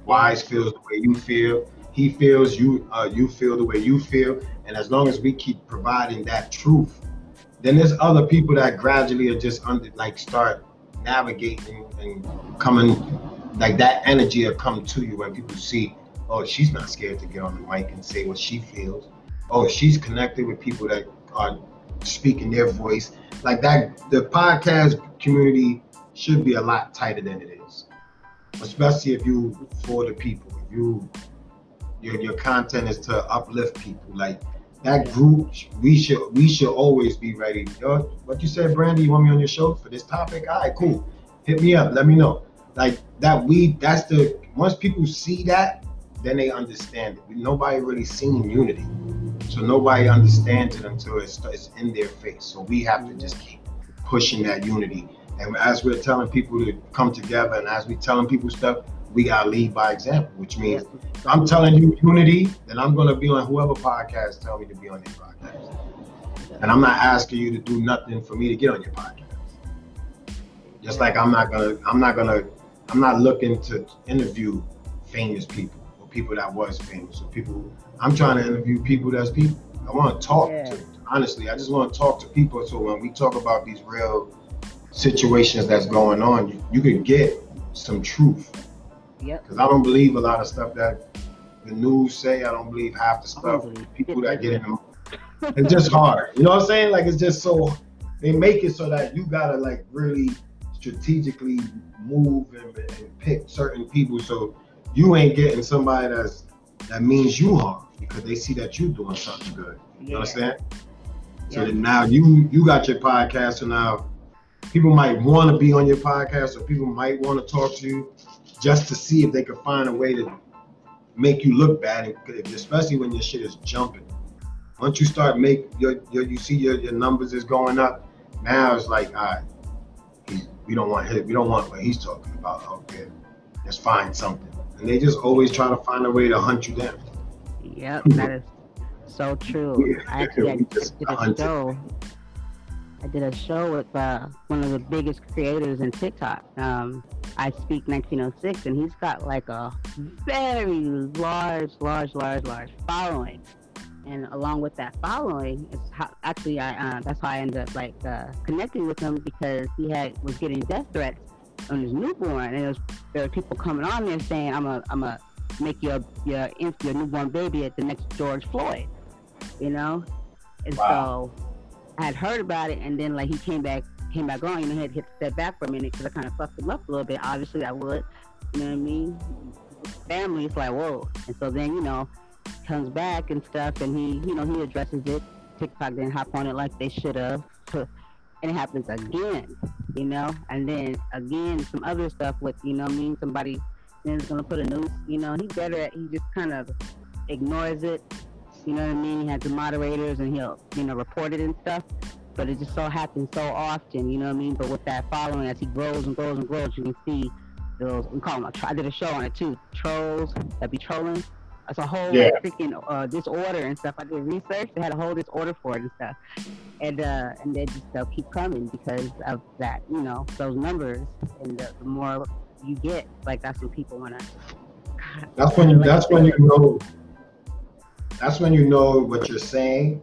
Wize feels the way you feel. He feels you. Uh, you feel the way you feel. And as long as we keep providing that truth, then there's other people that gradually are just under, like, start navigating and coming, like that energy will come to you when people see, oh, she's not scared to get on the mic and say what she feels. Oh, she's connected with people that are speaking their voice. Like that, the podcast community should be a lot tighter than it is especially if you for the people. If you your your content is to uplift people, like that group, we should we should always be ready. What you said, Brandy? You want me on your show for this topic? All right, cool. Hit me up. Let me know. Like that. We that's the once people see that, then they understand it. Nobody really seen unity, so nobody understands it until it's, it's in their face. So we have to just keep pushing that unity. And as we're telling people to come together, and as we're telling people stuff, we gotta lead by example, which means I'm telling you unity, then I'm gonna be on whoever podcast tell me to be on their podcast. And I'm not asking you to do nothing for me to get on your podcast. Just like I'm not gonna, I'm not gonna, I'm not looking to interview famous people or people that was famous or people. I'm trying to interview people that's people. I want to talk Yeah. to. Honestly, I just want to talk to people. So when we talk about these real situations that's going on, you, you can get some truth. Yep. Because I don't believe a lot of stuff that the news say. I don't believe half the stuff. People that get in them, it's just hard. You know what I'm saying? Like it's just so they make it so that you gotta like really strategically move and, and pick certain people so you ain't getting somebody that's that means you harm because they see that you doing something good. You Yeah. understand? So Yeah. now you you got your podcast, so now people might want to be on your podcast, or people might want to talk to you just to see if they can find a way to make you look bad, especially when your shit is jumping. Once you start make your, your you see your, your numbers is going up, Now it's like, all right, we don't want him, we don't want what he's talking about. Okay, let's find something. And they just always try to find a way to hunt you down. Yep, that is so true. Yeah, I actually I we did just a show. I did a show with uh, one of the biggest creators in TikTok. Um, I speak 1906, and he's got like a very large, large, large, large following. And along with that following, it's how, actually I uh, that's how I ended up like uh, connecting with him because he had was getting death threats on his newborn, and there was there were people coming on there saying I'm a I'm a make your your your newborn baby at the next George Floyd, you know, and Wow. so I had heard about it, and then like he came back came back on, you know, he had to step back for a minute because I kind of fucked him up a little bit. Obviously, I would, you know what I mean. Family, it's like whoa, and so then you know comes back and stuff, and he you know he addresses it. TikTok didn't hop on it like they should have, and it happens again, you know, and then again some other stuff with you know I mean somebody then is gonna put a noose. You know, he's better he just kind of ignores it. You know what I mean? He has the moderators and he'll, you know, report it and stuff. But it just so happens so often, you know what I mean? But with that following, as he grows and grows and grows, you can see those. We call them. I did a show on it too. Trolls that be trolling. It's a whole Yeah. freaking uh, disorder and stuff. I did research. They had a whole disorder for it and stuff. And uh, and they just they'll keep coming because of that. You know, those numbers and the, the more you get, like that's when people wanna. That's when you. That's when you know. That's when you know what you're saying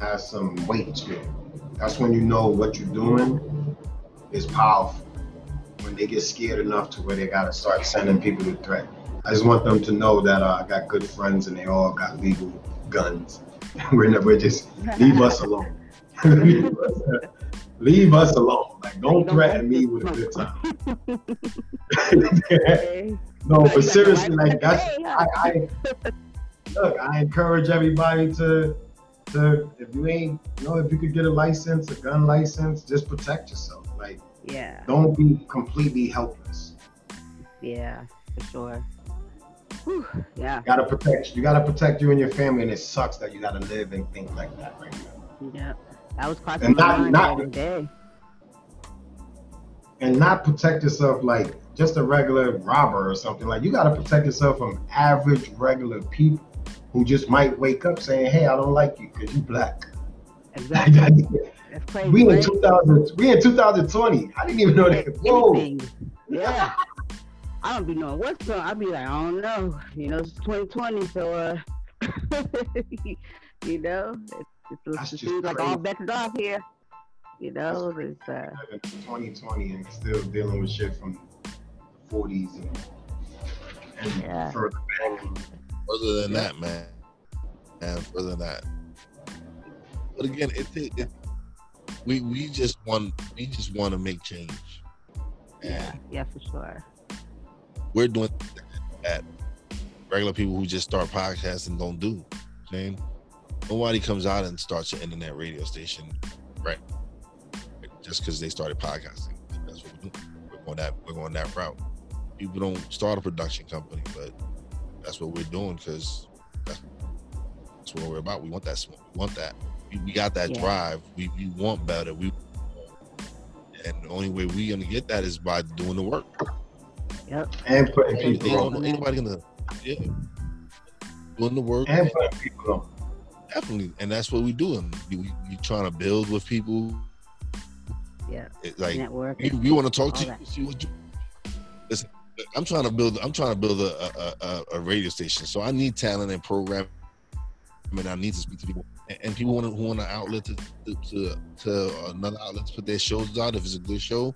has some weight to it. That's when you know what you're doing is powerful. When they get scared enough to where they gotta start sending people to threat. I just want them to know that uh, I got good friends and they all got legal guns. we're not, we're just leave us alone. leave, us, leave us alone. Like don't threaten me with a good time. no, but seriously, like that's I, I look. I encourage everybody to to if you ain't you know if you could get a license, a gun license, just protect yourself. Like Yeah, don't be completely helpless. yeah, for sure. Whew, yeah, You gotta protect. You gotta protect you and your family, and it sucks that you gotta live and think like that right now. yeah. That was crossing And my not- mind not- the other day. And not protect yourself like just a regular robber or something. Like you gotta protect yourself from average regular people who just might wake up saying, "Hey, I don't like you because you black." Exactly. That's crazy. we in 2000. We in 2020. I didn't even know that. Whoa. Yeah. I don't be knowing what's going. I'll be like, I don't know. You know, it's 2020, so uh, you know, it's, it's, That's it just seems like all bets off here. You know, it's uh, 2020 and still dealing with shit from the 40s and, and Yeah. further back. Further than that, man. And further than that. But again, it, it, it we we just want we just want to make change. yeah, And yeah, for sure. we're doing that regular people who just start podcasts and don't do. Saying nobody comes out and starts an internet radio station, right? Just because they started podcasting. That's what we're doing. We're going that we're going that route. People don't start a production company, but that's what we're doing because that's, that's what we're about. We want that smoke. We want that. We, we got that Yeah. drive. We, we want better. We and the only way we're gonna get that is by doing the work. Yep. And putting people ain't on. anybody gonna yeah doing the work And putting people on. definitely and that's what we doing we, we, we trying to build with people Yeah. it, like Network. we, we want to talk to all you see what you listen i'm trying to build i'm trying to build a, a, a, radio station. So i need talent and programming. I mean, i need to speak to people. And, and people want to who want an outlet to, to to to another outlet to put their shows out if it's a good show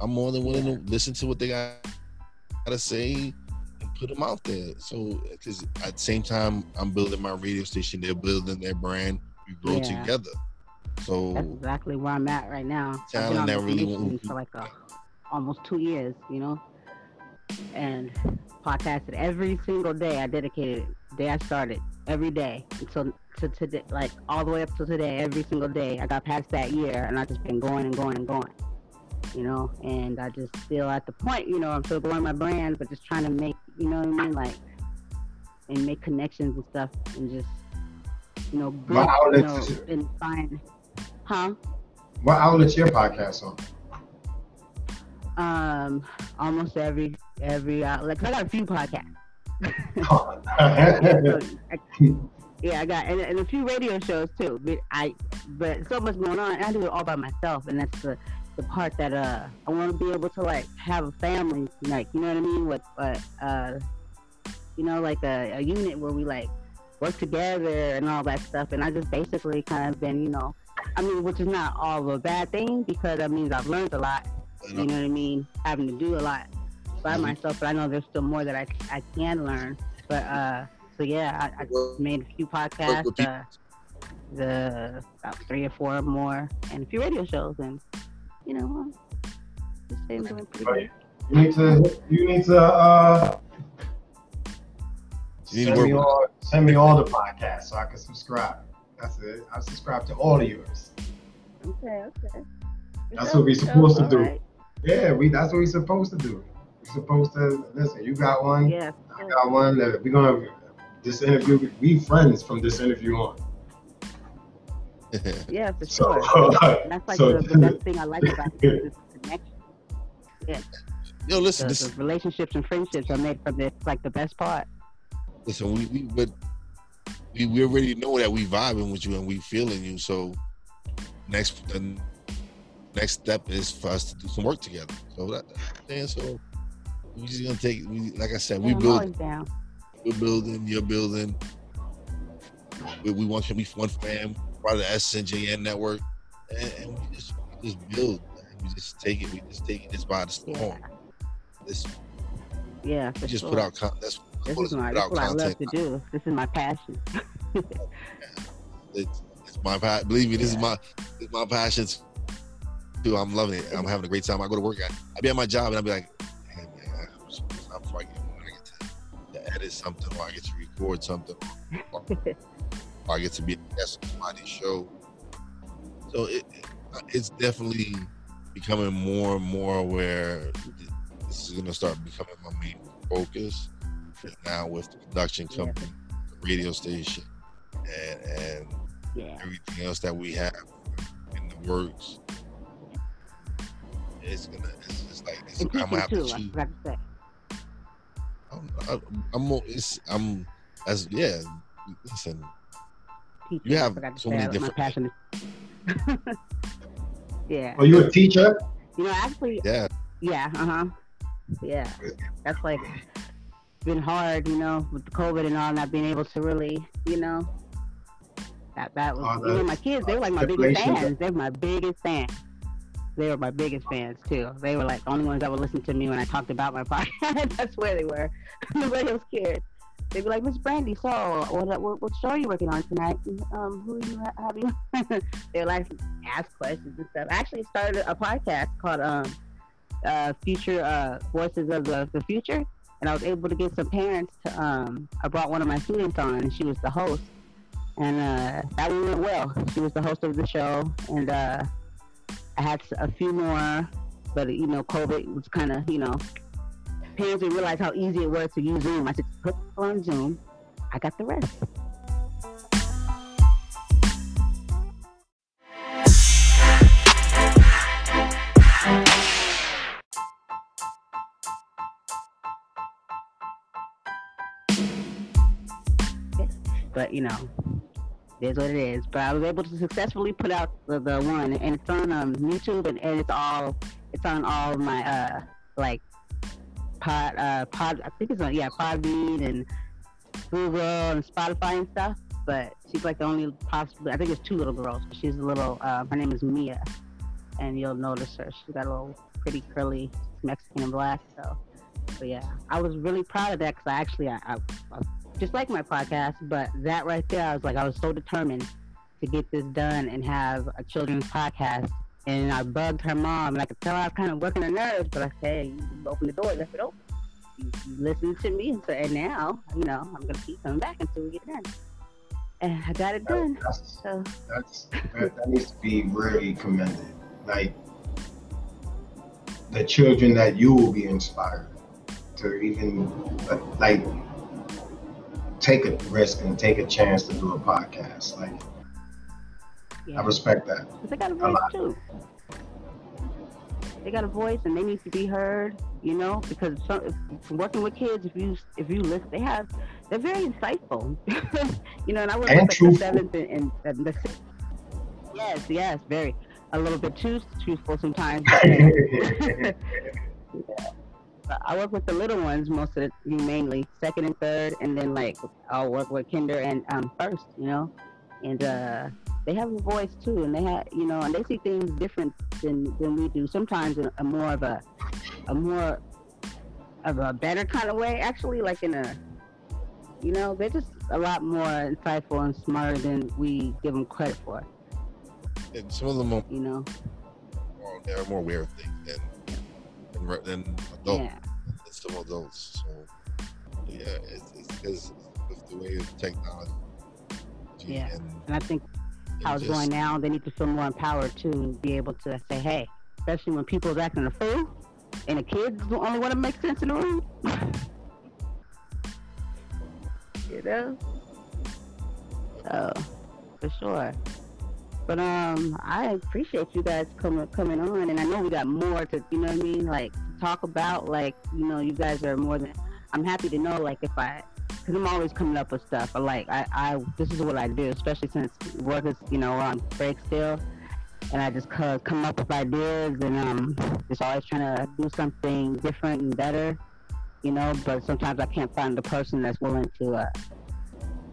i'm more than willing to listen to what they got to say and put them out there. So because at the same time i'm building my radio station. They're building their brand. We grow Yeah. together. So That's exactly where I'm at right now. Talent that really for like a, almost two years, you know, and podcasted every single day. I dedicated day I started every day until to today, like all the way up to today. Every single day, I got past that year, and I just been going and going and going. You know, and I just still at the point, you know, I'm still growing my brand, but just trying to make, you know what I mean, like, and make connections and stuff, and just, you know, build, you know, is- and find Huh? What outlet's your podcast on? Um, almost every every like, I got a few podcasts. Oh. So, I- yeah, I got and, and a few radio shows too. But I, but so much going on. I do it all by myself, and that's the the part that uh I want to be able to like have a family, like you know what I mean, with uh, uh you know like a, a unit where we like work together and all that stuff. And I just basically kind of been, you know, I mean, which is not all a bad thing because that means I've learned a lot. You know what I mean? Having to do a lot by myself, but I know there's still more that I I can learn. But uh, so yeah, I, I Well, made a few podcasts, what uh, the about three or four more, and a few radio shows, and you know, just say I'm doing pretty Right. good. You need to. You need to. Uh, You need to send me all. Send me all the podcasts so I can subscribe. That's it. I subscribe to all of yours. Okay, okay. That's what we're supposed to do. Alright. Yeah, we. That's what we're supposed to do. We're supposed to listen. You got one. Yeah. I got one. That we're gonna. This interview. We friends from this interview on. Yeah, for So. sure. That's like so the, the best thing I like about this, this connection. Yo, listen, The, this, the relationships and friendships are made from this. Like the best part. listen, we, we but we, we already know that we vibing with you and we feeling you. So next the next step is for us to do some work together. So that and so we just gonna take we like I said, we Yeah, build down. we're building, you're building. We, we want to be one fam, part of the SNJN network, and, and we just we just build. We just take it. We just take it just by the storm. Yeah. This Yeah, we just sure. put out con- that's This what is my, this is what I love to do. This is my passion. It's, it's my pa- believe me, this is my this is my passion too. I'm loving it. I'm having a great time. I go to work. I, I be at my job and I be like, edit something or I get to record something or I get to be a guest on somebody's show. So it, it- it's definitely becoming more and more where this is going to start becoming my main focus now with the production Yeah. company, the radio station, and and yeah. everything else that we have in the works. It's gonna. It's, it's like it's, And I'm gonna have to choose. Forgot to say. I'm, I'm, I'm, it's, I'm as yeah. Listen, Teaching, You have so many different- My passion yeah. Are you a teacher? You know, actually, yeah. Yeah, uh huh. Yeah, that's like been hard, you know, with the COVID and all, not being able to really, you know. That that was, Oh, you know, my kids. They were like my biggest stipulations. fans. They were my biggest fans. They were my biggest fans too. They were like the only ones that would listen to me when I talked about my podcast. that's where they were. Nobody else cared. They'd be like, Miss Brandy, so what, what what show are you working on tonight? Um, who are you ha- having? they would like ask questions and stuff. I actually started a podcast called um uh, future uh, voices of the, the future and i was able to get some parents to um, i brought one of my students on and she was the host and uh, that went well she was the host of the show and uh, i had a few more but you know covid was kind of you know parents didn't realize how easy it was to use zoom. I said put on zoom. I got the rest. But you know, is what it is. But I was able to successfully put out the, the one, and it's on um, YouTube, and, and it's all it's on all my uh like pod uh pod. I think it's on yeah Podbean and Google and Spotify and stuff. But she's like the only possibly. I think it's two little girls. She's a little. Uh, her name is Mia, and you'll notice her. She's got a little pretty curly Mexican and black. So, but yeah, I was really proud of that because I actually I, I, I just like my podcast, but that right there, I was like, I was so determined to get this done and have a children's podcast. And I bugged her mom, and I could tell her I was kind of working her nerves, but I said, hey, open the door, left it open. You, listened to me, and, so, and now, you know, I'm going to keep coming back until we get done. And I got it done. That's, So, that's that, that needs to be really commended. Like the children that you will be inspired to even like take a risk and take a chance to do a podcast. Like Yeah. I respect that. They got a voice a too. They got a voice and they need to be heard. You know, because some, if, working with kids, if you if you listen, they have they're very insightful. you know, and I work and with like the seventh and, and the sixth. Yes, yes, very a little bit too truthful sometimes. yeah. I work with the little ones most of the mainly second and third, and then like I'll work with kinder and um, first, you know, and uh, they have a voice too, and they have you know, and they see things different than than we do. Sometimes in a more of a a more of a better kind of way, actually, like in a you know, they're just a lot more insightful and smarter than we give them credit for. And some of them, are, you know, they're more aware of things than than adults. Yeah. Some adults. So yeah, it's, it's, it's the way of technology. Yeah, and, and I think how it's going now, they need to feel more empowered too, and be able to say, hey, especially when people are acting a fool, and the kids the only one to make sense in the room. you know. So, for sure. But um, I appreciate you guys coming coming on, and I know we got more to, you know what I mean, like talk about. Like, you know, you guys are more than. I'm happy to know, like, if I, because I'm always coming up with stuff. Or like, I, I, this is what I do, especially since work is, you know, on break still, and I just come up with ideas, and um, just always trying to do something different and better, you know. But sometimes I can't find the person that's willing to uh,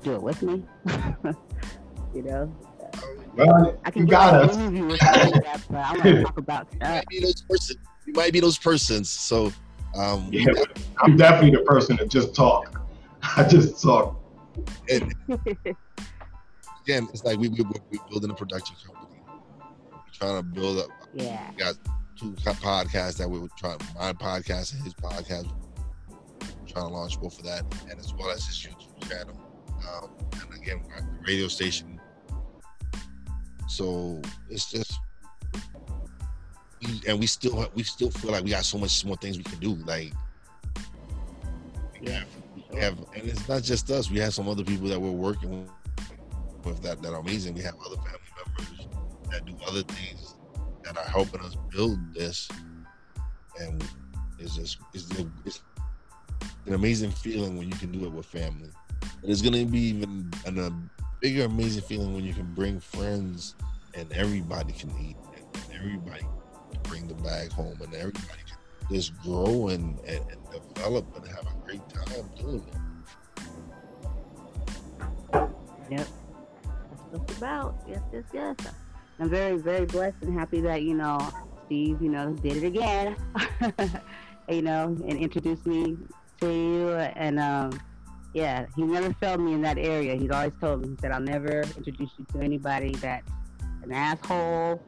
do it with me, you know. Well, I can you got us. You might be those persons. You might be those persons. So, um, yeah, I'm definitely the person that just talk. I just talk. And again, it's like we, we we're building a production company. We're trying to build up. Yeah. We got two podcasts that we were trying. My podcast and his podcast. We're trying to launch both of that, and as well as his YouTube channel. Um, and again, the radio station so it's just, and we still we still feel like we got so much more things we can do. Like, yeah, we have, and it's not just us. We have some other people that we're working with that that are amazing. We have other family members that do other things that are helping us build this, and it's just it's, it's an amazing feeling when you can do it with family. And it's gonna be even an, bigger, amazing feeling when you can bring friends and everybody can eat and everybody bring the bag home and everybody can just grow and, and, and develop and have a great time doing it. Yep. That's what it's about. Yes, yes, yes. I'm very, very blessed and happy that, you know, Steve, you know, did it again. you know, and introduced me to you and um yeah, he never failed me in that area. He's always told me, he said, I'll never introduce you to anybody that's an asshole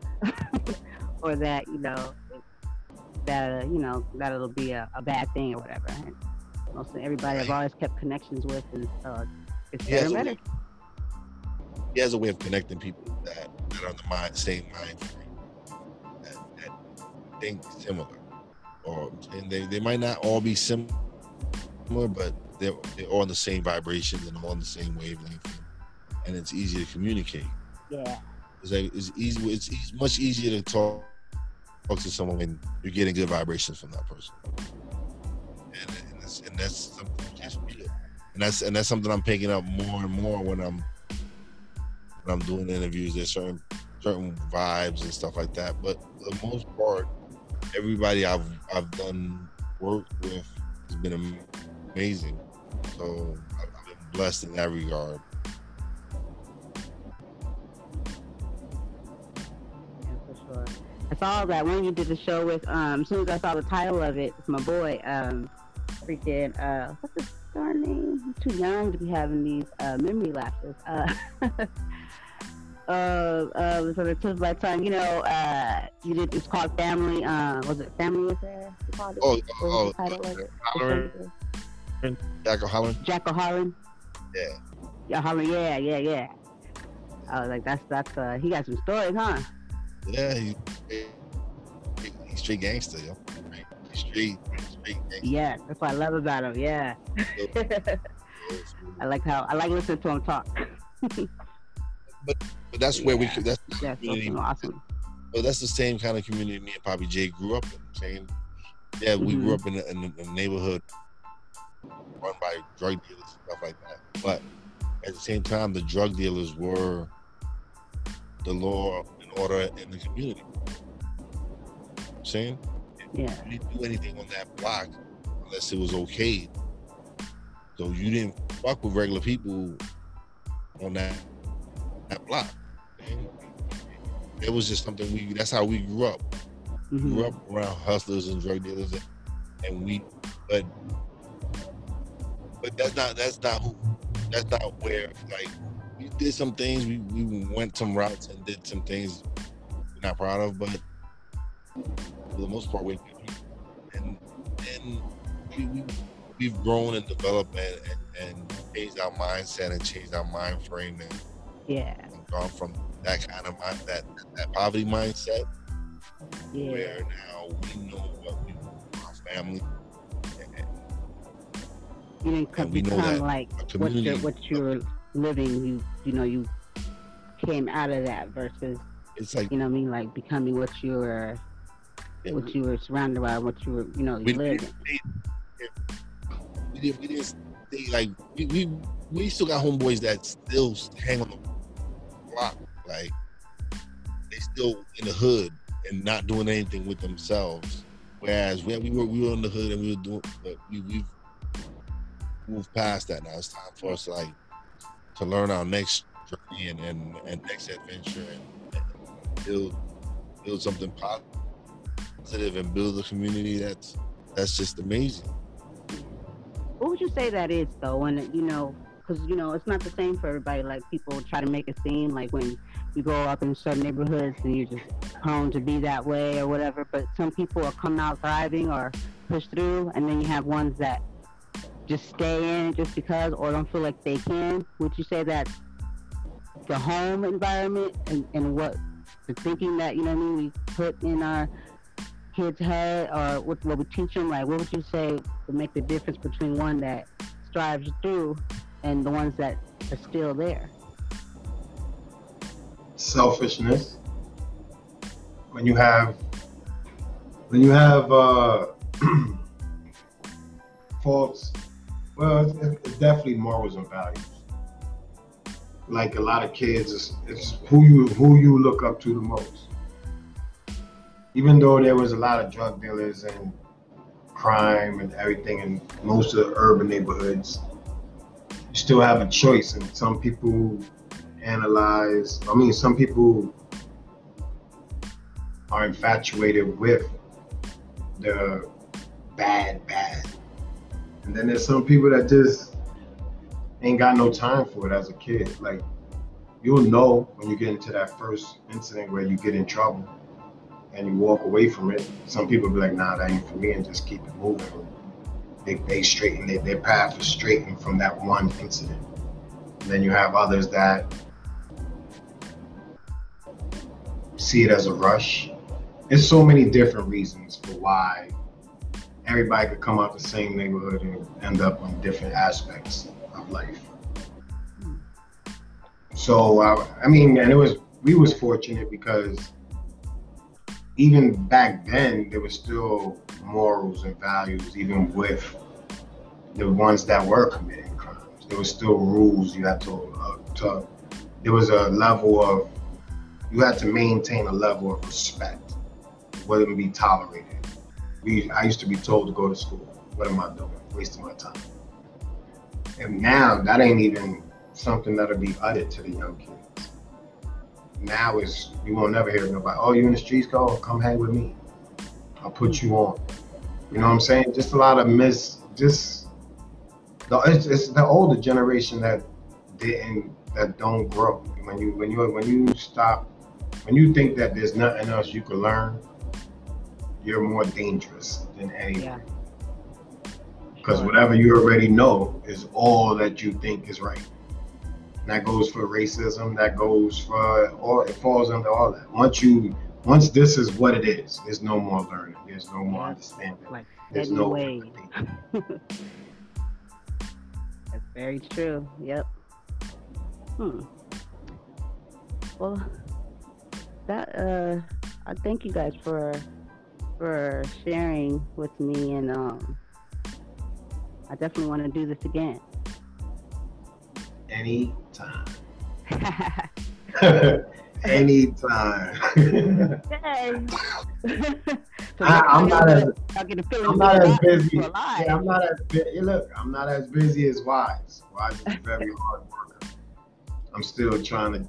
or that, you know, that, uh, you know, that it'll be a, a bad thing or whatever. And most everybody I've always kept connections with, and uh, it's better better. He has a way of connecting people that, that are on the mind, same mind frame, that, that think similar. Or, and they, they might not all be similar, but they're, they're all on the same vibrations and all on the same wavelength, and it's easy to communicate. Yeah. It's like it's easy. It's, much easier to talk talk to someone when you're getting good vibrations from that person, and, and, that's, and that's something just feel. And that's and that's something I'm picking up more and more when I'm when I'm doing interviews. There's certain certain vibes and stuff like that. But for the most part, everybody I've I've done work with has been amazing. So I've been blessed in that regard. I saw that when you did the show with um as soon as I saw the title of it, it's my boy, um freaking uh what's his darn name? I'm too young to be having these uh memory lapses. Uh uh uh so the tip of my tongue, you know, uh you did it's called Family uh was it Family Affair? You called it? Oh, oh, of it? Hollerin. Jack O'Holland. Jack O'Holland. Yeah. Yeah, Holland, yeah, yeah, yeah. I was like, that's that's uh he got some stories, huh? Yeah, he, he's street gangster, yo. He's straight, straight gangster. Yeah, that's what I love about him. Yeah. I like how I like listening to him talk. but but that's yeah. where we that's That's community- awesome. But that's the same kind of community me and Poppy J grew up in. Same, yeah, we Mhm. grew up in a, in a- in a neighborhood run by drug dealers and stuff like that. But at the same time, the drug dealers were the law and order in the community. I'm saying Yeah. you didn't do anything on that block unless it was okay. So you didn't fuck with regular people on that that block. It was just something we. That's how we grew up. Mhm. Grew up around hustlers and drug dealers, and, and we. But but that's not that's not who that's not where like we did some things. We we went some routes and did some things we're not proud of, but for the most part, we and and we, we we've grown and developed and, and, and changed our mindset and changed our mind frame and, Yeah. and gone from that kind of mind that that poverty mindset Yeah. where now we know what we want our family You didn't come, and we know become like what you're what you're living. You you know you came out of that versus it's like you know what I mean like becoming what you were yeah, what you were surrounded by, what you were you know you we, lived. we, we didn't we didn't stay like we, we we still got homeboys that still hang on the block like they still in the hood and not doing anything with themselves whereas we, we were we were in the hood and we were doing but we, we've past that now it's time for us like to learn our next journey and and, and next adventure and, and build build something positive and build a community that's that's just amazing. What would you say that is though? When you know, because you know, it's not the same for everybody. Like people try to make it seem like when you grow up in certain neighborhoods and you're just prone to be that way or whatever. But some people are coming out thriving or push through, and then you have ones that just stay in just because or don't feel like they can. Would you say that the home environment and, and what the thinking that you know I mean we put in our kids' head or what, what we teach them? Like, what would you say would make the difference between one that strives through and the ones that are still there? selfishness. When you have, when you have uh, faults, well, it's, it's definitely morals and values. Like a lot of kids, it's, it's who you who you look up to the most. Even though there was a lot of drug dealers and crime and everything in most of the urban neighborhoods, you still have a choice. And some people analyze. I mean, some people are infatuated with the bad, bad. And then there's some people that just ain't got no time for it as a kid. Like, you'll know when you get into that first incident where you get in trouble and you walk away from it. Some people be like, nah, that ain't for me, and just keep it moving. They, they straighten, they, their path is straightened from that one incident. And then you have others that see it as a rush. There's so many different reasons for why everybody could come out the same neighborhood and end up on different aspects of life. So uh, I mean, and it was we was fortunate because even back then there was still morals and values, even with the ones that were committing crimes. There was still rules you had to uh, to. There was a level of you had to maintain a level of respect. It wouldn't be tolerated. We, I used to be told to go to school. What am I doing? Wasting my time. And now that ain't even something that'll be uttered to the young kids. Now is you won't never hear nobody. Oh, you in the streets? Go come hang with me. I'll put you on. You know what I'm saying? Just a lot of miss. Just the it's, it's the older generation that didn't that don't grow. When you when you when you stop when you think that there's nothing else you can learn, you're more dangerous than anything. Yeah. Because Sure. whatever you already know is all that you think is right. And that goes for racism. That goes for all. It falls under all that. Once you, once this is what it is, there's no more learning. There's no more Yeah. understanding. Like There's no empathy. That's very true. Yep. Hmm. Well, that uh, I thank you guys for for sharing with me, and um, I definitely want to do this again. Anytime. Anytime. So I, I'm not as y'all get a feeling I'm not as busy. Yeah, I'm not as busy. Look, I'm not as busy as Wize. Wize is a very hard worker. I'm still trying to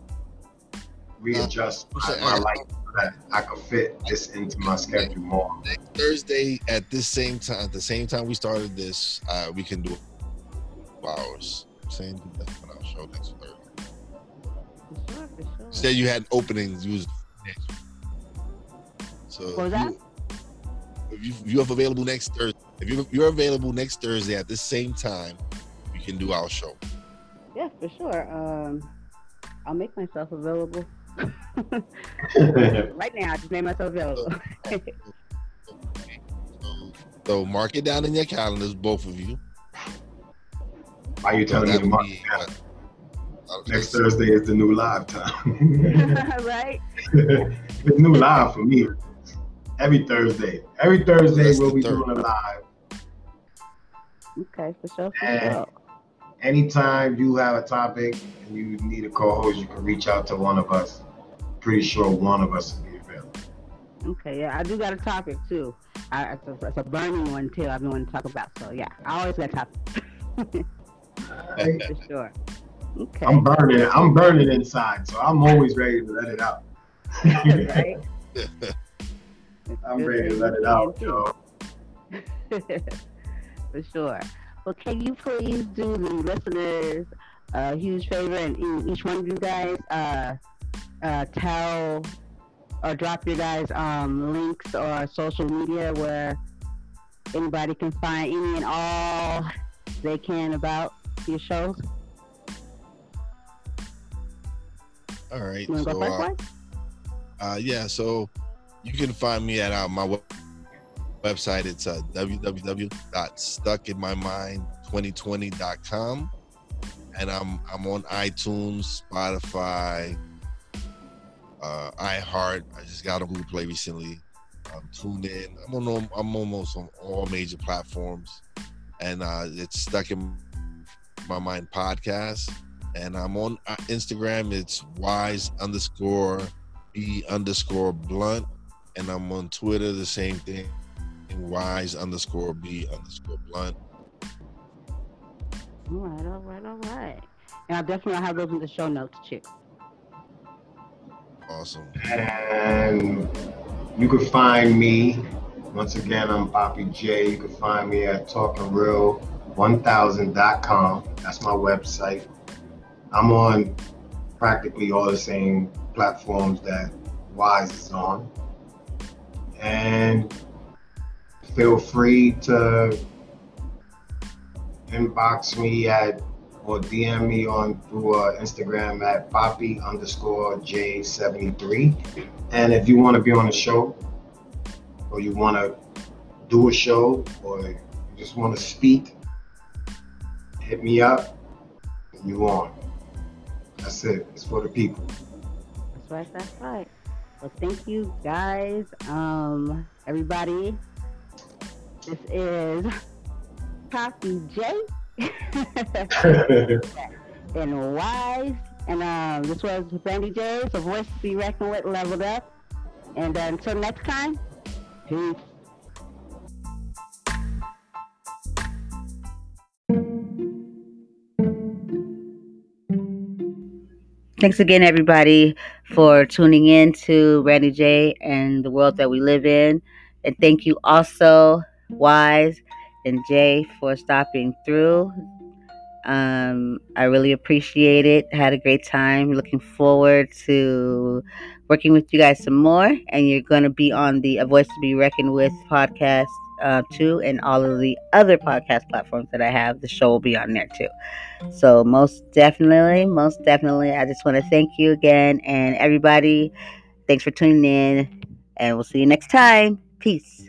readjust my, my life so that I can fit this into my schedule more. Thursday at this same time, at the same time we started this, uh, we can do hours. Same that's what I'll show next Thursday. For sure, for sure. Said you had openings. You was next. So What was that? If you if you have available next Thursday, if you you're available next Thursday at the same time, we can do our show. Yeah, for sure. Um, I'll make myself available. right now, I just made myself available. So, so mark it down in your calendars, both of you. Why are you telling me to mark it down? Next Thursday is the new live time. right? it's new live for me. Every Thursday. Every Thursday That's we'll be third. doing a live. Okay, for sure, for And- sure. Anytime you have a topic and you need a co-host, you can reach out to one of us. Pretty sure one of us will be available. Okay, yeah, I do got a topic too. I, it's, a, it's a burning one too. I've been wanting to talk about. So yeah, I always got topics for sure. Okay, I'm burning. I'm burning inside, so I'm always ready to let it out. right? I'm ready to let it out, yo. for sure. Well, can you please do the listeners a huge favor and each one of you guys uh, uh, tell or drop your guys um, links or social media where anybody can find any and all they can about your shows? All right. You want to So, go first, uh, uh, yeah, so you can find me at uh, my web- website. It's uh, www.stuckinmymind2020.com, and I'm I'm on iTunes, Spotify, uh, iHeart. I just got a Google Play recently. Um, tune in. I'm on I'm almost on all major platforms, and uh, it's stuck in my mind podcast. And I'm on uh, Instagram. It's wize underscore b underscore blunt, and I'm on Twitter the same thing, wize underscore b underscore blunt. All right, all right, all right. And I'll definitely have those in the show notes too. Awesome. And you can find me. Once again, I'm Poppy J. You can find me at talkingreal1000.com. That's my website. I'm on practically all the same platforms that Wize is on. And feel free to inbox me at or DM me on through uh, Instagram at Poppy underscore J73. And if you want to be on a show, or you want to do a show, or you just want to speak, hit me up. You on? That's it. It's for the people. That's right, that's right. Well, thank you guys, um, everybody. This is Poppy J and Wize, and um, this was Brandy J. So voice to be reckoned with, leveled up. And uh, until next time, peace. Thanks again, everybody, for tuning in to Brandy J and the world that we live in. And thank you also, Wize and Jae, for stopping through. Um, I really appreciate it. Had a great time. Looking forward to working with you guys some more. And you're going to be on the A Voice to Be Reckoned With podcast uh, too, and all of the other podcast platforms that I have. The show will be on there too. So, most definitely, most definitely, I just want to thank you again. And everybody, thanks for tuning in. And we'll see you next time. Peace.